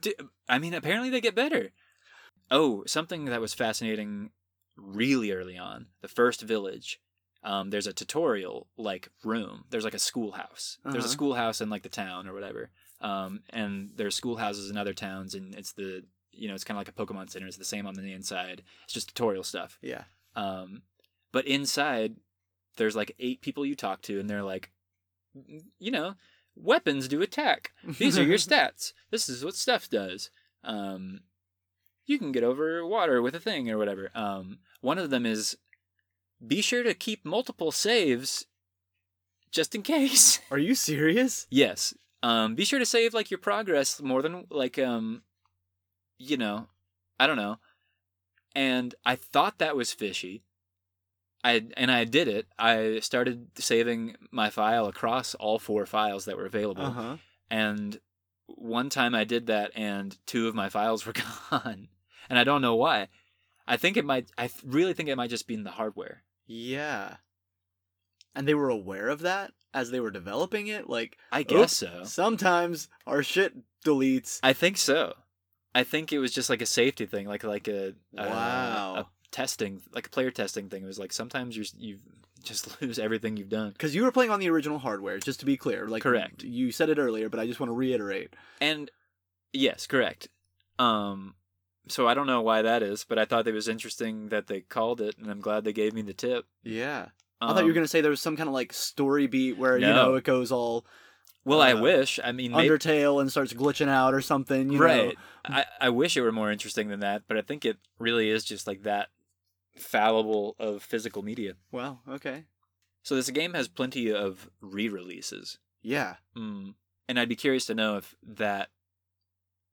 Speaker 1: I mean, apparently they get better. Oh, something that was fascinating really early on the first village. Um, there's a tutorial like room. There's like a schoolhouse. There's a
Speaker 2: Uh-huh.
Speaker 1: schoolhouse in like the town or whatever. Um, and there's schoolhouses in other towns, and it's the you know it's kind of like a Pokemon Center. It's the same on the inside. It's just tutorial stuff.
Speaker 2: Yeah.
Speaker 1: Um, but inside, there's like eight people you talk to, and they're like, you know, weapons do attack. These are your [laughs] stats. This is what stuff does. Um, you can get over water with a thing or whatever. Um, one of them is be sure to keep multiple saves just in case. [laughs]
Speaker 2: Are you serious?
Speaker 1: yes. Um, be sure to save like your progress more than like um, you know, I don't know. And I thought that was fishy. I and I did it. I started saving my file across all four files that were available.
Speaker 2: Uh huh.
Speaker 1: And one time I did that, and two of my files [laughs] were gone, and I don't know why. I think it might. I really think it might just be in the hardware.
Speaker 2: Yeah. And they were aware of that as they were developing it. Like
Speaker 1: I guess so.
Speaker 2: sometimes our shit deletes.
Speaker 1: I think so. I think it was just like a safety thing, like like a a-
Speaker 2: Wow.
Speaker 1: a testing, like a player testing thing. It was like sometimes you you just [laughs] lose everything you've done.
Speaker 2: Because you were playing on the original hardware, just to be clear. Like
Speaker 1: Correct.
Speaker 2: You said it earlier, but I just want to reiterate.
Speaker 1: And yes, correct. Um, so I don't know why that is, but I thought it was interesting that they called it, and I'm glad they gave me the tip.
Speaker 2: Yeah. I thought you were
Speaker 1: Um,
Speaker 2: gonna say there was some kind of like story beat where you know it goes all
Speaker 1: Well, I
Speaker 2: uh,
Speaker 1: wish. I mean, maybe,
Speaker 2: Undertale and starts glitching out or something. You
Speaker 1: right.
Speaker 2: Know?
Speaker 1: I, I wish it were more interesting than that, but I think it really is just like that fallible of physical media.
Speaker 2: Well, okay.
Speaker 1: So this game has plenty of re-releases,
Speaker 2: Yeah.
Speaker 1: mm. and I'd be curious to know if that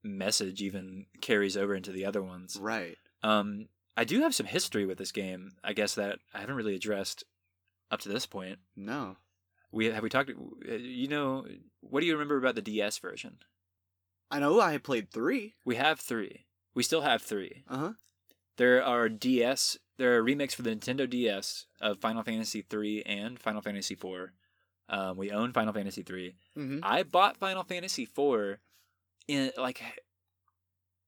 Speaker 1: message even carries over into the other ones.
Speaker 2: Right.
Speaker 1: Um, I do have some history with this game. I guess that I haven't really addressed up to this point.
Speaker 2: No.
Speaker 1: We have we talked. You know, what do you remember about the DS version?
Speaker 2: I know I played three.
Speaker 1: We have three. We still have three.
Speaker 2: Uh huh.
Speaker 1: There are DS. There are remakes for the Nintendo DS of Final Fantasy three and Final Fantasy four. Um, we own Final Fantasy three.
Speaker 2: Mm-hmm.
Speaker 1: I bought Final Fantasy four in like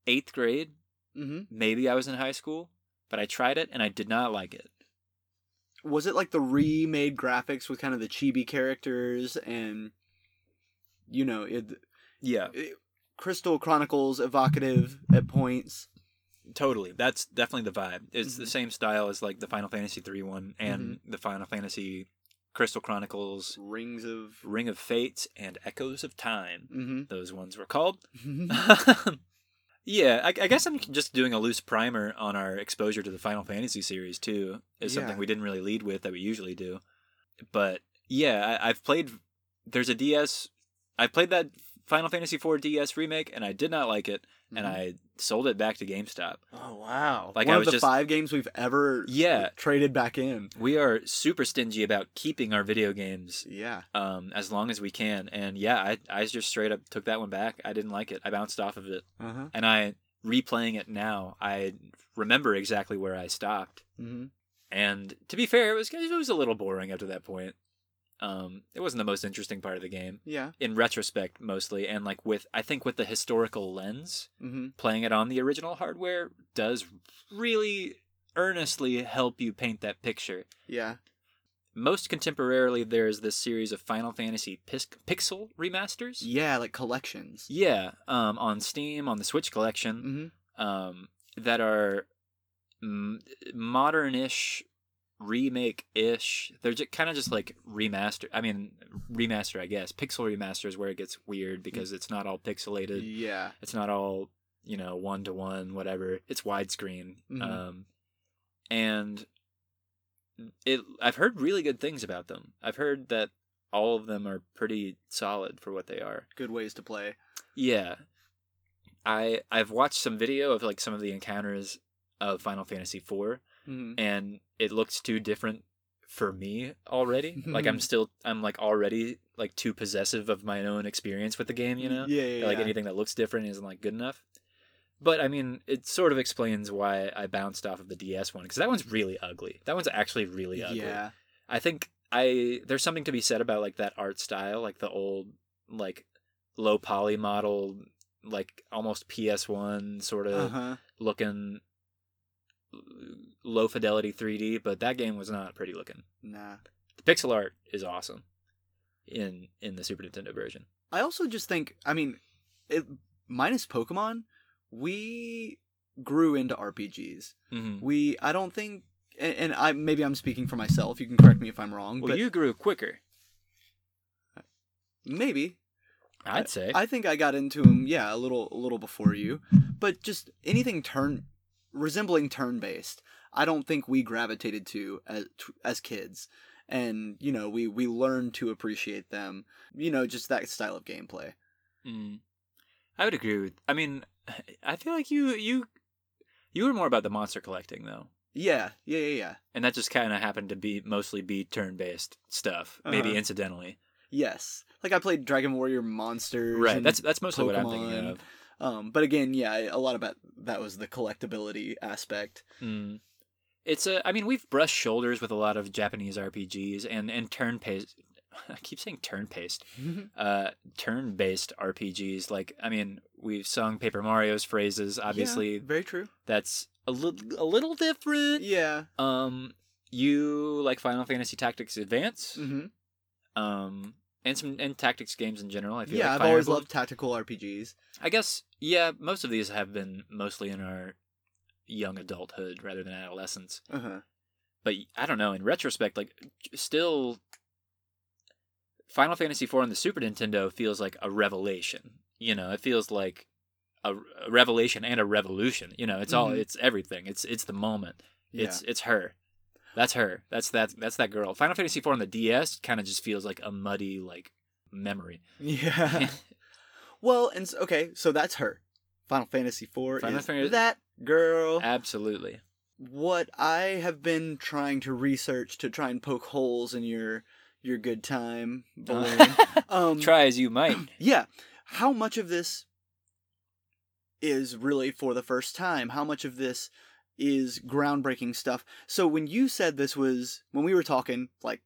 Speaker 1: eighth grade.
Speaker 2: Mm-hmm.
Speaker 1: Maybe I was in high school, but I tried it and I did not like it.
Speaker 2: Was it like the remade graphics with kind of the chibi characters and you know it,
Speaker 1: Yeah,
Speaker 2: it Crystal Chronicles evocative at points?
Speaker 1: Totally. That's definitely the vibe. It's the
Speaker 2: Mhm.
Speaker 1: same style as like the Final Fantasy three one and the Final Fantasy Crystal Chronicles,
Speaker 2: Rings of.
Speaker 1: Ring of Fate, and Echoes of Time.
Speaker 2: Mm-hmm.
Speaker 1: Those ones were called. [laughs] [laughs] yeah, I, I guess I'm just doing a loose primer on our exposure to the Final Fantasy series too. Is something we didn't really lead with that we usually do. But yeah, I, I've played. There's a DS. I played that Final Fantasy IV DS remake, and I did not like it, and
Speaker 2: Mhm.
Speaker 1: I sold it back to GameStop.
Speaker 2: Oh wow!
Speaker 1: Like,
Speaker 2: one
Speaker 1: I
Speaker 2: of the
Speaker 1: just-
Speaker 2: five games we've ever
Speaker 1: Yeah.
Speaker 2: traded back in.
Speaker 1: We are super stingy about keeping our video games
Speaker 2: Yeah.
Speaker 1: um, as long as we can, and yeah, I I just straight up took that one back. I didn't like it. I bounced off of it,
Speaker 2: Uh huh.
Speaker 1: and I replaying it now. I remember exactly where I stopped.
Speaker 2: Mm-hmm.
Speaker 1: And to be fair, it was it was a little boring up to that point. Um, it wasn't the most interesting part of the game
Speaker 2: Yeah.
Speaker 1: in retrospect, mostly, and like with I think with the historical lens,
Speaker 2: Mm-hmm.
Speaker 1: playing it on the original hardware does really earnestly help you paint that picture.
Speaker 2: Yeah.
Speaker 1: Most contemporarily, there's this series of Final Fantasy pis- pixel remasters.
Speaker 2: Yeah, like collections.
Speaker 1: Yeah, um, on Steam, on the Switch collection,
Speaker 2: Mm-hmm.
Speaker 1: um, that are m- modern-ish, remake-ish. They're just kind of just like remaster. I mean, remaster, I guess. Pixel remaster is where it gets weird because it's not all pixelated.
Speaker 2: Yeah.
Speaker 1: It's not all you know one to one, whatever. It's widescreen.
Speaker 2: Mhm.
Speaker 1: Um, and it. I've heard really good things about them. I've heard that all of them are pretty solid for what they are.
Speaker 2: Good ways to play.
Speaker 1: Yeah. I I've watched some video of like some of the encounters of Final Fantasy IV
Speaker 2: Mm-hmm.
Speaker 1: and it looks too different for me already. [laughs] like I'm still I'm like already like too possessive of my own experience with the game, you know?
Speaker 2: Yeah. Yeah.
Speaker 1: Like
Speaker 2: yeah.
Speaker 1: anything that looks different isn't like good enough. But I mean, it sort of explains why I bounced off of the DS one because that one's really ugly. That one's actually really ugly.
Speaker 2: Yeah.
Speaker 1: I think I there's something to be said about like that art style, like the old like low poly model, like almost PS1 sort of
Speaker 2: Uh huh.
Speaker 1: looking low fidelity 3D, but that game was not pretty looking.
Speaker 2: Nah.
Speaker 1: The pixel art is awesome in in the Super Nintendo version.
Speaker 2: I also just think, I mean, it, minus Pokemon, we grew into RPGs.
Speaker 1: Mm-hmm.
Speaker 2: We, I don't think, and, and I maybe I'm speaking for myself. You can correct me if I'm wrong,
Speaker 1: Well,
Speaker 2: but
Speaker 1: you grew quicker,
Speaker 2: maybe
Speaker 1: I'd say.
Speaker 2: I think I got into them, yeah, a little, a little before you. But just anything turn resembling turn based, I don't think we gravitated to as as kids. And you know, we we learned to appreciate them. You know, just that style of gameplay.
Speaker 1: Mm. I would agree with. I mean, [sighs] I feel like you you you were more about the monster collecting though,
Speaker 2: Yeah, yeah, yeah, yeah.
Speaker 1: and that just kind of happened to be mostly be turn based stuff, maybe
Speaker 2: Uh-huh.
Speaker 1: incidentally.
Speaker 2: Yes, like I played Dragon Warrior Monsters.
Speaker 1: Right. That's that's mostly what I'm
Speaker 2: Pokemon.
Speaker 1: thinking of.
Speaker 2: Um, but again, yeah, a lot about that was the collectability aspect.
Speaker 1: Mm. It's a. I mean, we've brushed shoulders with a lot of Japanese RPGs and and turn based. [laughs] I keep saying turn based. [laughs] Uh, turn based RPGs. Like, I mean, we've sung Paper Mario's phrases. Obviously,
Speaker 2: Yeah, very true.
Speaker 1: that's a little a little different.
Speaker 2: Yeah.
Speaker 1: Um, you like Final Fantasy Tactics Advance.
Speaker 2: hmm
Speaker 1: Um, and some and tactics games in general. I feel
Speaker 2: Yeah,
Speaker 1: like
Speaker 2: I've always
Speaker 1: Emblem-
Speaker 2: loved tactical RPGs.
Speaker 1: I guess yeah, most of these have been mostly in our young adulthood rather than adolescence.
Speaker 2: Uh huh.
Speaker 1: But I don't know. In retrospect, like still, Final Fantasy IV on the Super Nintendo feels like a revelation. You know, it feels like a, a revelation and a revolution. You know, it's all
Speaker 2: Mhm.
Speaker 1: it's everything. It's it's the moment.
Speaker 2: Yeah.
Speaker 1: It's it's her. That's her. That's that. That's that girl. Final Fantasy IV on the DS kind of just feels like a muddy like memory.
Speaker 2: yeah. [laughs] well, and okay, so that's her. Final Fantasy IV
Speaker 1: Final
Speaker 2: is
Speaker 1: Fantasy-
Speaker 2: that girl.
Speaker 1: Absolutely.
Speaker 2: what I have been trying to research to try and poke holes in your your good time balloon. [laughs] um,
Speaker 1: Try as you might. [clears throat]
Speaker 2: yeah, how much of this is really for the first time? How much of this is groundbreaking stuff? So when you said this was when we were talking like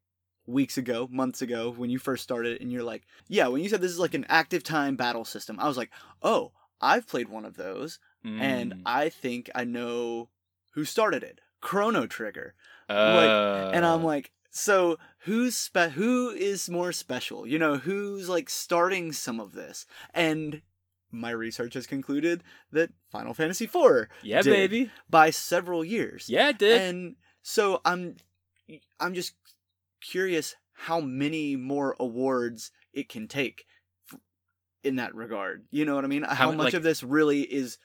Speaker 2: weeks ago, months ago, when you first started, and you're like, yeah, when you said this is like an active time battle system, I was like, oh, I've played one of those, and
Speaker 1: Mm.
Speaker 2: I think I know who started it. Chrono Trigger.
Speaker 1: Uh,
Speaker 2: And I'm like, so who's spe- who is more special? You know, who's like starting some of this? And my research has concluded that Final Fantasy IV
Speaker 1: yeah, baby.
Speaker 2: by several years.
Speaker 1: Yeah, it did.
Speaker 2: And so I'm I'm just curious how many more awards it can take in that regard. You know what I mean? How,
Speaker 1: m-
Speaker 2: much
Speaker 1: like-
Speaker 2: of this really is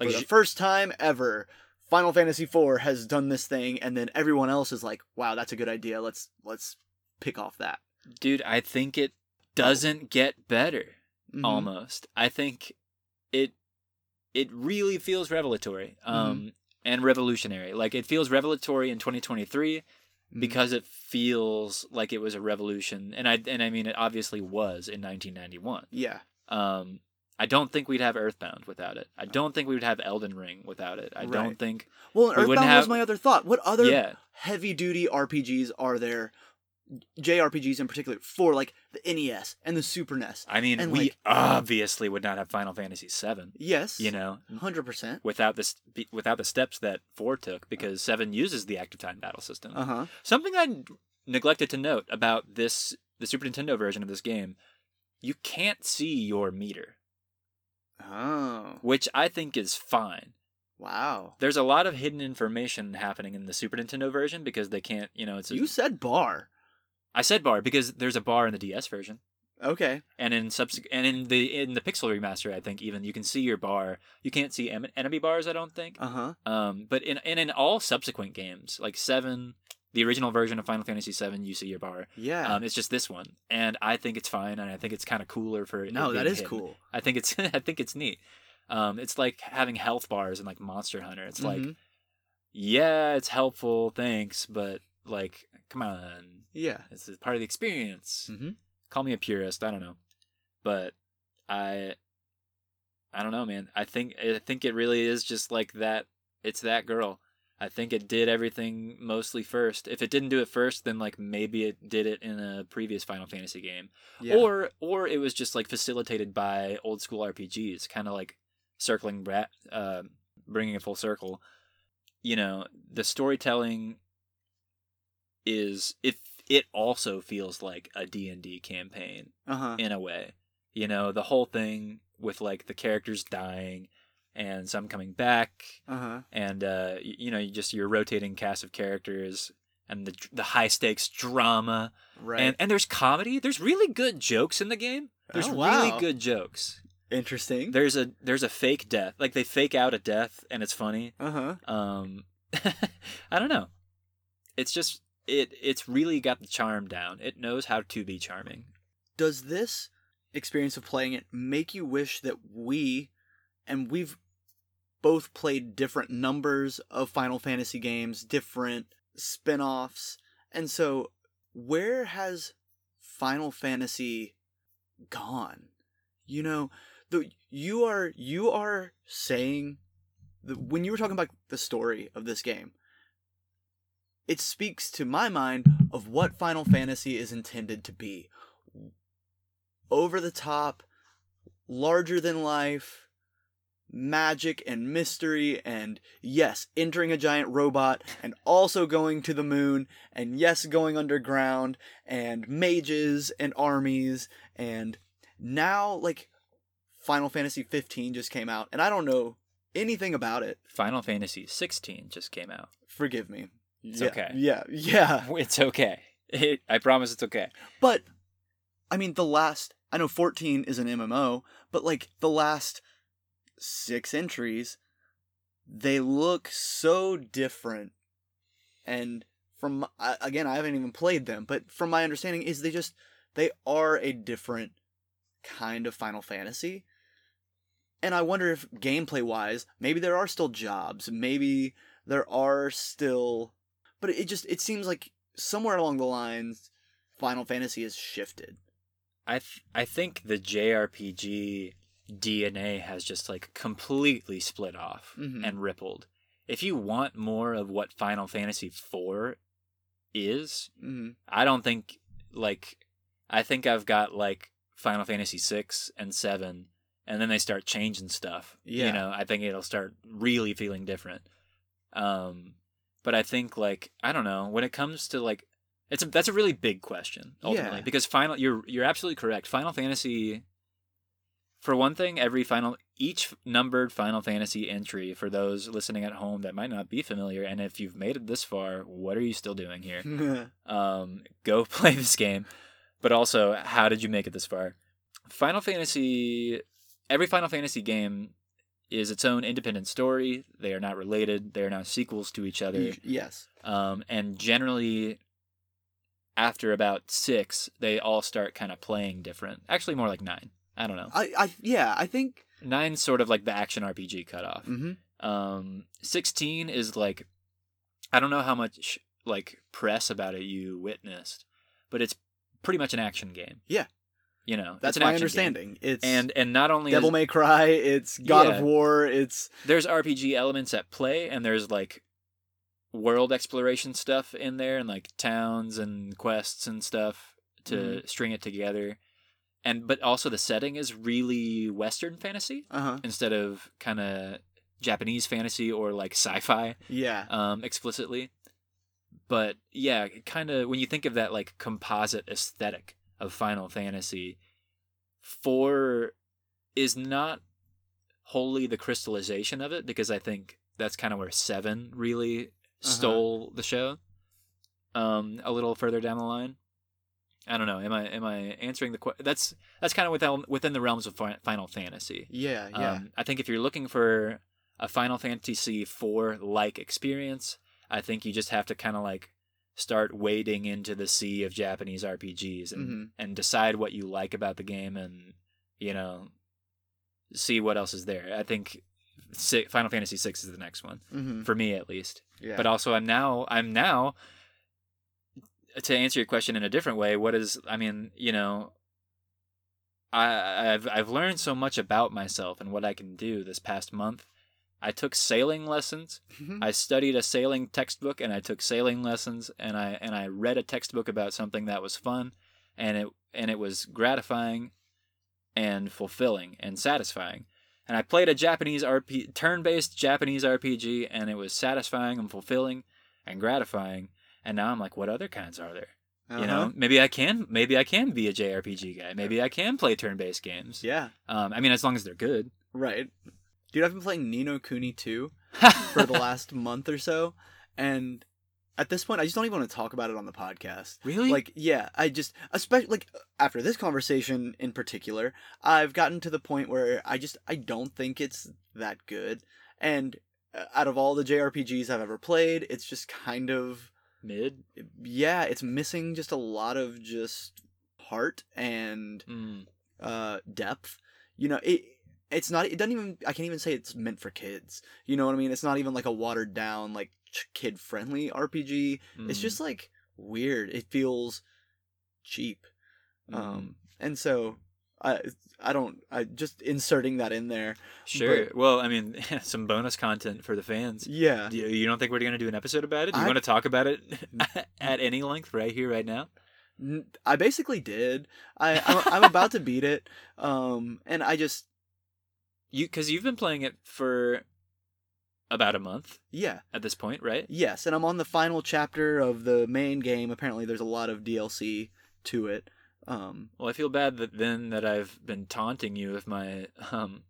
Speaker 1: Like
Speaker 2: for the first time ever Final Fantasy IV has done this thing and then everyone else is like, "Wow, that's a good idea. Let's let's pick off that."
Speaker 1: dude, I think it doesn't get better.
Speaker 2: Mhm.
Speaker 1: almost. I think it it really feels revelatory
Speaker 2: Mm-hmm.
Speaker 1: um and revolutionary. Like it feels revelatory in 2023
Speaker 2: Mhm.
Speaker 1: because it feels like it was a revolution and I and I mean it obviously was in 1991.
Speaker 2: yeah.
Speaker 1: Um I don't think we'd have Earthbound without it. I don't think we would have Elden Ring without it. I
Speaker 2: Right.
Speaker 1: don't think
Speaker 2: Well,
Speaker 1: We
Speaker 2: Earthbound was my other thought. What other
Speaker 1: yeah.
Speaker 2: heavy duty RPGs are there? JRPGs in particular for like the NES and the Super NES.
Speaker 1: I mean
Speaker 2: And,
Speaker 1: we
Speaker 2: like-
Speaker 1: obviously would not have Final Fantasy VII.
Speaker 2: Yes,
Speaker 1: you know,
Speaker 2: hundred percent.
Speaker 1: without this without the steps that 4 took because 7 uses the active time battle system.
Speaker 2: Uh huh.
Speaker 1: Something I neglected to note about this the Super Nintendo version of this game, you can't see your meter,
Speaker 2: Oh
Speaker 1: which I think is fine.
Speaker 2: wow!
Speaker 1: There's a lot of hidden information happening in the Super Nintendo version because they can't, you know, it's a,
Speaker 2: You said bar.
Speaker 1: I said bar because there's a bar in the DS version.
Speaker 2: Okay.
Speaker 1: And in subs- and in the in the Pixel remaster, I think even you can see your bar. You can't see em- enemy bars, I don't think.
Speaker 2: Uh huh.
Speaker 1: Um, but in and in all subsequent games, like seven, the original version of Final Fantasy VII, you see your bar.
Speaker 2: Yeah.
Speaker 1: Um, it's just this one, and I think it's fine, and I think it's kind of cooler for it
Speaker 2: no, that
Speaker 1: being hidden.
Speaker 2: cool.
Speaker 1: I think it's [laughs] I think it's neat. Um, it's like having health bars in like Monster Hunter. It's like,
Speaker 2: Mhm.
Speaker 1: yeah, it's helpful, thanks, but like, come on,
Speaker 2: yeah.
Speaker 1: this is part of the experience.
Speaker 2: Mhm.
Speaker 1: Call me a purist, I don't know, but I, I don't know, man. I think I think it really is just like that. It's that girl. I think it did everything mostly first. If it didn't do it first, then like maybe it did it in a previous Final Fantasy game
Speaker 2: Yeah.
Speaker 1: or or it was just like facilitated by old school RPGs, kind of like circling uh, bringing it full circle. You know, the storytelling is if it also feels like a D and D campaign
Speaker 2: uh huh.
Speaker 1: in a way. You know, the whole thing with like the characters dying and some coming back
Speaker 2: Uh huh.
Speaker 1: and uh y- you know you just your rotating cast of characters and the the high stakes drama
Speaker 2: Right.
Speaker 1: and and there's comedy. There's really good jokes in the game. There's
Speaker 2: Oh,
Speaker 1: really good jokes.
Speaker 2: Interesting.
Speaker 1: There's a there's a fake death. Like they fake out a death and it's funny.
Speaker 2: Uh huh.
Speaker 1: Um [laughs] I don't know. It's just it it's really got the charm down. It knows how to be charming.
Speaker 2: Does this experience of playing it make you wish that we, and we've both played different numbers of Final Fantasy games, different spin offs, and so where has Final Fantasy gone? You know, the you are you are saying the, when you were talking about the story of this game, it speaks to my mind of what Final Fantasy is intended to be. Over the top, larger than life, magic and mystery, and yes, entering a giant robot, and also going to the moon, and yes, going underground, and mages and armies, and now, like, Final Fantasy 15 just came out, and I don't know anything about it.
Speaker 1: Final Fantasy 16 just came out.
Speaker 2: Forgive me.
Speaker 1: It's
Speaker 2: yeah,
Speaker 1: okay.
Speaker 2: Yeah, yeah. [laughs]
Speaker 1: It's okay. It, I promise it's okay.
Speaker 2: But I mean, the last I know 14 is an MMO, but like the last six entries, they look so different. And from again, I haven't even played them, but from my understanding, is they just they are a different kind of Final Fantasy. And I wonder if gameplay wise, maybe there are still jobs, maybe there are still, but it just it seems like somewhere along the lines, Final Fantasy has shifted.
Speaker 1: I th- I think the JRPG DNA has just like completely split off
Speaker 2: Mhm.
Speaker 1: and rippled. If you want more of what Final Fantasy IV is,
Speaker 2: Mm-hmm.
Speaker 1: I don't think like I think I've got like Final Fantasy 6 and 7 and then they start changing stuff.
Speaker 2: Yeah.
Speaker 1: You know, I think it'll start really feeling different. Um but I think like I don't know, when it comes to like it's a, that's a really big question ultimately
Speaker 2: Yeah.
Speaker 1: because final you're you're absolutely correct. Final Fantasy for one thing, every final each numbered Final Fantasy entry for those listening at home that might not be familiar, and if you've made it this far, what are you still doing here? [laughs] um, go [laughs] play this game. But also, how did you make it this far? Final Fantasy, every Final Fantasy game is its own independent story. They are not related. They are not sequels to each other.
Speaker 2: yes.
Speaker 1: Um, and generally, after about six, they all start kind of playing different. Actually, more like nine. I don't know.
Speaker 2: I, I yeah, I think
Speaker 1: Nine's sort of like the action RPG cutoff.
Speaker 2: mhm.
Speaker 1: Um, sixteen is like, I don't know how much like press about it you witnessed, but it's pretty much an action game.
Speaker 2: Yeah.
Speaker 1: you know
Speaker 2: that's my
Speaker 1: action game.
Speaker 2: understanding. It's
Speaker 1: And and not only
Speaker 2: Devil
Speaker 1: is,
Speaker 2: May Cry, it's God
Speaker 1: Yeah.
Speaker 2: of War, it's
Speaker 1: there's RPG elements at play, and there's like world exploration stuff in there, and like towns and quests and stuff to
Speaker 2: Mm-hmm.
Speaker 1: string it together. And but also the setting is really Western fantasy
Speaker 2: uh-huh.
Speaker 1: instead of kind of Japanese fantasy or like sci-fi
Speaker 2: Yeah.
Speaker 1: um, explicitly. But yeah, kind of when you think of that like composite aesthetic of Final Fantasy, four is not wholly the crystallization of it because I think that's kind of where seven really stole the show. Um, a little further down the line. I don't know. Am I am I answering the question? That's that's kind of within within the realms of Final Fantasy.
Speaker 2: Yeah, yeah.
Speaker 1: Um, I think if you're looking for a Final Fantasy IV like experience, I think you just have to kind of like start wading into the sea of Japanese RPGs and
Speaker 2: Mhm.
Speaker 1: and decide what you like about the game and you know see what else is there. I think Final Fantasy VI is the next one
Speaker 2: Mhm.
Speaker 1: for me at least.
Speaker 2: Yeah.
Speaker 1: But also I'm now I'm now to answer your question in a different way, what is I mean, you know, I I've I've learned so much about myself and what I can do this past month. I took sailing lessons.
Speaker 2: Mhm.
Speaker 1: I studied a sailing textbook and I took sailing lessons and I and I read a textbook about something that was fun and it and it was gratifying and fulfilling and satisfying. And I played a Japanese RP turn-based Japanese RPG and it was satisfying and fulfilling and gratifying. And now I'm like, what other kinds are there? You know,
Speaker 2: Uh-huh.
Speaker 1: maybe I can maybe I can be a JRPG guy. Maybe I can play turn-based games.
Speaker 2: Yeah.
Speaker 1: Um, I mean, as long as they're good.
Speaker 2: Right. Dude, I've been playing Ni no Kuni 2 [laughs] for the last month or so, and at this point, I just don't even want to talk about it on the podcast.
Speaker 1: really?
Speaker 2: Like, yeah, I just, especially like after this conversation in particular, I've gotten to the point where I just I don't think it's that good, and uh, out of all the JRPGs I've ever played, it's just kind of
Speaker 1: mid.
Speaker 2: yeah, it's missing just a lot of just heart and
Speaker 1: Mm.
Speaker 2: uh depth. You know it it's not it doesn't even i can't even say it's meant for kids. You know what i mean? It's not even like a watered down like kid friendly rpg it's
Speaker 1: Mm.
Speaker 2: just like weird. It feels cheap. Um and so i i don't i just inserting that in there
Speaker 1: Sure. well, I mean, [laughs] some bonus content for the fans.
Speaker 2: yeah
Speaker 1: Do you, you don't think we're going to do an episode about it? Do you
Speaker 2: I-
Speaker 1: want to talk about it [laughs] [laughs] at any length right here, right now?
Speaker 2: I basically did i I'm, I'm about to beat it um and i just
Speaker 1: You because you've been playing it for about a month
Speaker 2: yeah
Speaker 1: at this point, right?
Speaker 2: Yes, and I'm on the final chapter of the main game. Apparently, there's a lot of DLC to it. Um,
Speaker 1: Well, I feel bad that then that I've been taunting you with my um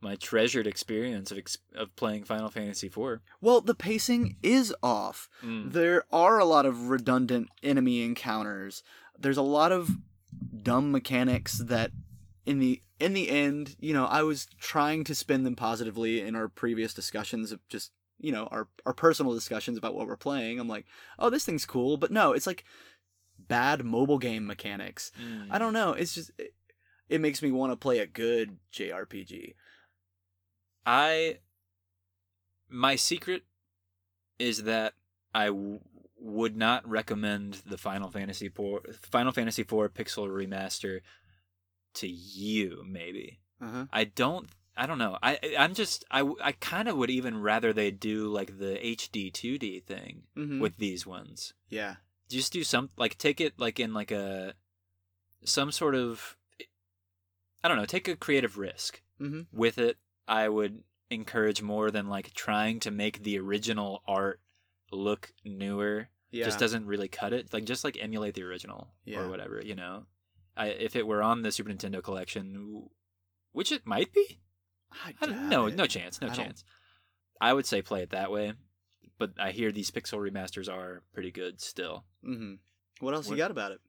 Speaker 1: my treasured experience of ex- of playing Final Fantasy IV.
Speaker 2: well, the pacing is off.
Speaker 1: Mm.
Speaker 2: There are a lot of redundant enemy encounters. There's a lot of dumb mechanics that, in the in the end, you know, I was trying to spin them positively in our previous discussions of just you know our our personal discussions about what we're playing. I'm like, oh, this thing's cool, but no, it's like bad mobile game mechanics.
Speaker 1: Mm.
Speaker 2: I don't know. It's just it, it makes me want to play a good JRPG.
Speaker 1: I my secret is that I w- would not recommend the Final Fantasy IV Final Fantasy IV Pixel Remaster to you. Maybe
Speaker 2: Uh-huh.
Speaker 1: I don't. I don't know. I I- I'm just I I kind of would even rather they do like the HD 2D thing
Speaker 2: Mm-hmm.
Speaker 1: with these ones.
Speaker 2: yeah.
Speaker 1: Just do some like take it like in like a some sort of I don't know. Take a creative risk
Speaker 2: Mm-hmm.
Speaker 1: with it, I would encourage more than like trying to make the original art look newer.
Speaker 2: Yeah.
Speaker 1: Just doesn't really cut it. Like just like emulate the original
Speaker 2: Yeah.
Speaker 1: or whatever, you know. I if it were on the Super Nintendo collection, which it might be.
Speaker 2: I
Speaker 1: I don't, no,
Speaker 2: it.
Speaker 1: no chance, no
Speaker 2: I don't-
Speaker 1: chance. I would say play it that way, but I hear these pixel remasters are pretty good still.
Speaker 2: Mhm. What else you got about it?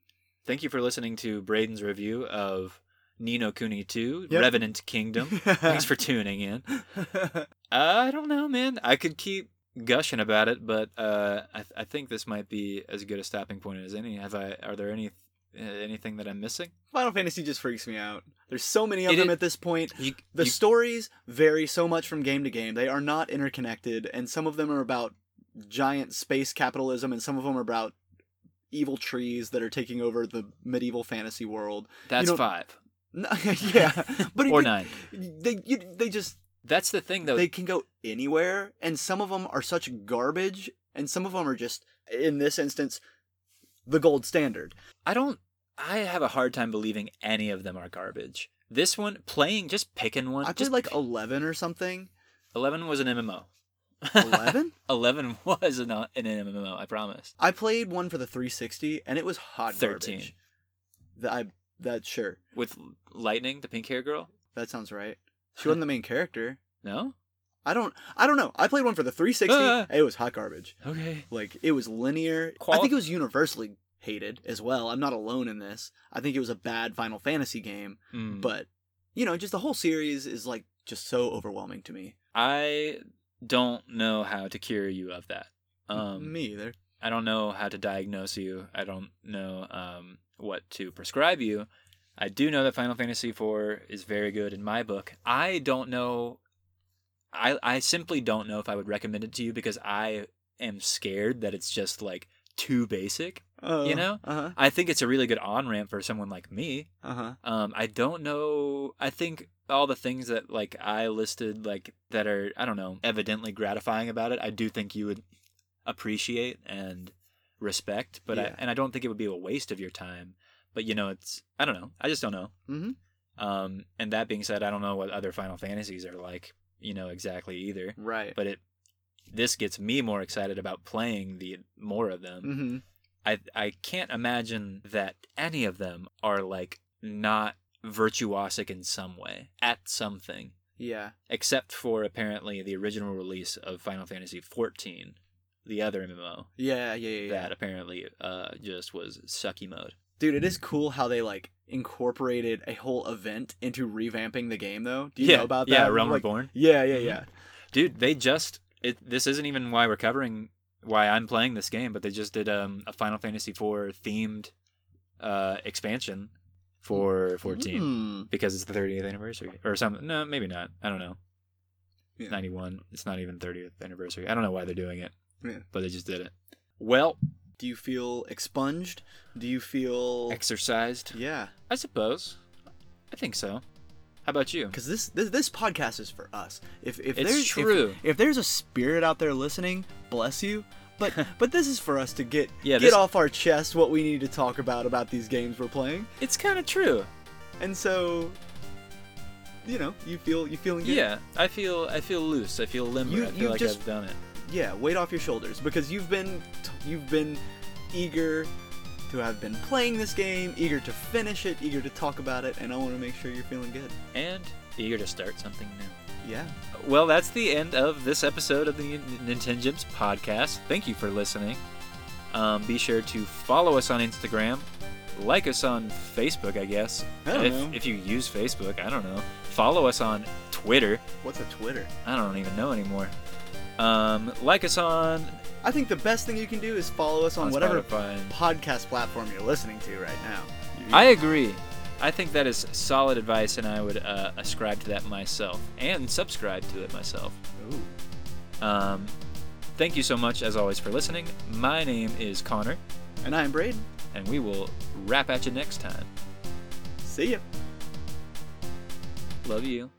Speaker 1: Thank you for listening to Braydon's review of Ni no Kuni 2,
Speaker 2: Yep.
Speaker 1: Revenant Kingdom. Thanks for [laughs] tuning in. [laughs] I don't know, man. I could keep gushing about it, but uh, I, I think this might be as good a stopping point as any. Have I? Are there any uh, Uh, anything that I'm missing?
Speaker 2: Final Fantasy just freaks me out. There's so many of
Speaker 1: It
Speaker 2: them at this point.
Speaker 1: You,
Speaker 2: The
Speaker 1: you-
Speaker 2: stories vary so much from game to game. They are not interconnected, and some of them are about giant space capitalism, and some of them are about evil trees that are taking over the medieval fantasy world.
Speaker 1: that's
Speaker 2: don't-
Speaker 1: five [laughs]
Speaker 2: No, yeah, [laughs] but
Speaker 1: or
Speaker 2: you-
Speaker 1: nine.
Speaker 2: They you, they just
Speaker 1: That's the thing, though.
Speaker 2: they can go anywhere, and some of them are such garbage, and some of them are just, in this instance, the gold standard.
Speaker 1: I don't. I have a hard time believing any of them are garbage. This one, playing, just picking one.
Speaker 2: I
Speaker 1: just
Speaker 2: played like eleven or something.
Speaker 1: eleven was an MMO.
Speaker 2: Eleven. [laughs]
Speaker 1: Eleven was an, an MMO. I promise.
Speaker 2: I played one for the 360, and it was hot
Speaker 1: 13.
Speaker 2: garbage. That I that sure
Speaker 1: With Lightning, the pink hair girl.
Speaker 2: that sounds right. She wasn't the main character. [laughs]
Speaker 1: No.
Speaker 2: I don't I don't know. I played one for the 360.
Speaker 1: Ah. [laughs]
Speaker 2: it was hot garbage.
Speaker 1: Okay.
Speaker 2: Like it was linear. I think it was universally hated as well. I'm not alone in this. I think it was a bad Final Fantasy game,
Speaker 1: Mm.
Speaker 2: but you know, just the whole series is like just so overwhelming to me.
Speaker 1: I don't know how to cure you of that. Um,
Speaker 2: me either.
Speaker 1: I don't know how to diagnose you. I don't know um, what to prescribe you. I do know that Final Fantasy IV is very good in my book. I don't know. I I simply don't know if I would recommend it to you because I am scared that it's just like too basic.
Speaker 2: Uh,
Speaker 1: You know?
Speaker 2: Uh-huh.
Speaker 1: I think it's a really good on ramp for someone like me.
Speaker 2: Uh-huh.
Speaker 1: Um, I don't know. I think all the things that like I listed, like that are I don't know, evidently gratifying about it. I do think you would appreciate and respect, but I and I don't think it would be a waste of your time. But you know, it's I don't know. I just don't know.
Speaker 2: Mhm.
Speaker 1: Um, and that being said, I don't know what other Final Fantasies are like. You know exactly either.
Speaker 2: Right.
Speaker 1: But it this gets me more excited about playing the more of them.
Speaker 2: Mhm.
Speaker 1: I I can't imagine that any of them are like not virtuosic in some way at something,
Speaker 2: Yeah.
Speaker 1: except for apparently the original release of Final Fantasy XIV, the other MMO
Speaker 2: Yeah, yeah, yeah, yeah.
Speaker 1: that apparently uh just was sucky mode.
Speaker 2: Dude, it is cool how they like incorporated a whole event into revamping the game though. Do you
Speaker 1: yeah,
Speaker 2: know about that?
Speaker 1: yeah, Realm
Speaker 2: Like-
Speaker 1: Reborn,
Speaker 2: Yeah, yeah,
Speaker 1: Mhm.
Speaker 2: yeah.
Speaker 1: dude. They just it. This isn't even why we're covering why I'm playing this game, but they just did um a Final Fantasy IV themed uh expansion for 14.
Speaker 2: Hmm.
Speaker 1: because it's the 30th anniversary or something. No, maybe not. I don't know.
Speaker 2: Yeah.
Speaker 1: 91. It's not even 30th anniversary. I don't know why they're doing it,
Speaker 2: Yeah.
Speaker 1: but they just did it. Well,
Speaker 2: Do you feel expunged? Do you feel
Speaker 1: exercised.
Speaker 2: Yeah,
Speaker 1: I suppose. I think so. How about you?
Speaker 2: because this, this this podcast is for us. If if
Speaker 1: It's
Speaker 2: there's if-
Speaker 1: true.
Speaker 2: If, there's a spirit out there listening, bless you. But [laughs] but this is for us to get
Speaker 1: Yeah,
Speaker 2: get
Speaker 1: this-
Speaker 2: off our chest what we need to talk about about these games we're playing.
Speaker 1: It's kind of true.
Speaker 2: And so, you know, you feel you feeling good.
Speaker 1: Yeah, I feel I feel loose. I feel limber.
Speaker 2: You-
Speaker 1: I feel like
Speaker 2: just-
Speaker 1: I've done it.
Speaker 2: yeah, weight off your shoulders because you've been you've been eager to have been playing this game, eager to finish it, eager to talk about it, and I want to make sure you're feeling good.
Speaker 1: And eager to start something new.
Speaker 2: Yeah.
Speaker 1: Well, that's the end of this episode of the Nintengems podcast. Thank you for listening. Um, be sure to follow us on Instagram, like us on Facebook, I guess.
Speaker 2: I don't
Speaker 1: if,
Speaker 2: know.
Speaker 1: if you use Facebook, I don't know. Follow us on Twitter.
Speaker 2: What's a Twitter?
Speaker 1: I don't even know anymore. Um, like us on,
Speaker 2: I think the best thing you can do is follow us on,
Speaker 1: on
Speaker 2: whatever
Speaker 1: Spotify.
Speaker 2: podcast platform you're listening to right now.
Speaker 1: I agree. I think that is solid advice, and I would uh, ascribe to that myself and subscribe to it myself.
Speaker 2: Ooh.
Speaker 1: Um, thank you so much, as always, for listening. My name is Connor,
Speaker 2: And I'm Braydon.
Speaker 1: and we will rap at you next time.
Speaker 2: See ya.
Speaker 1: Love you.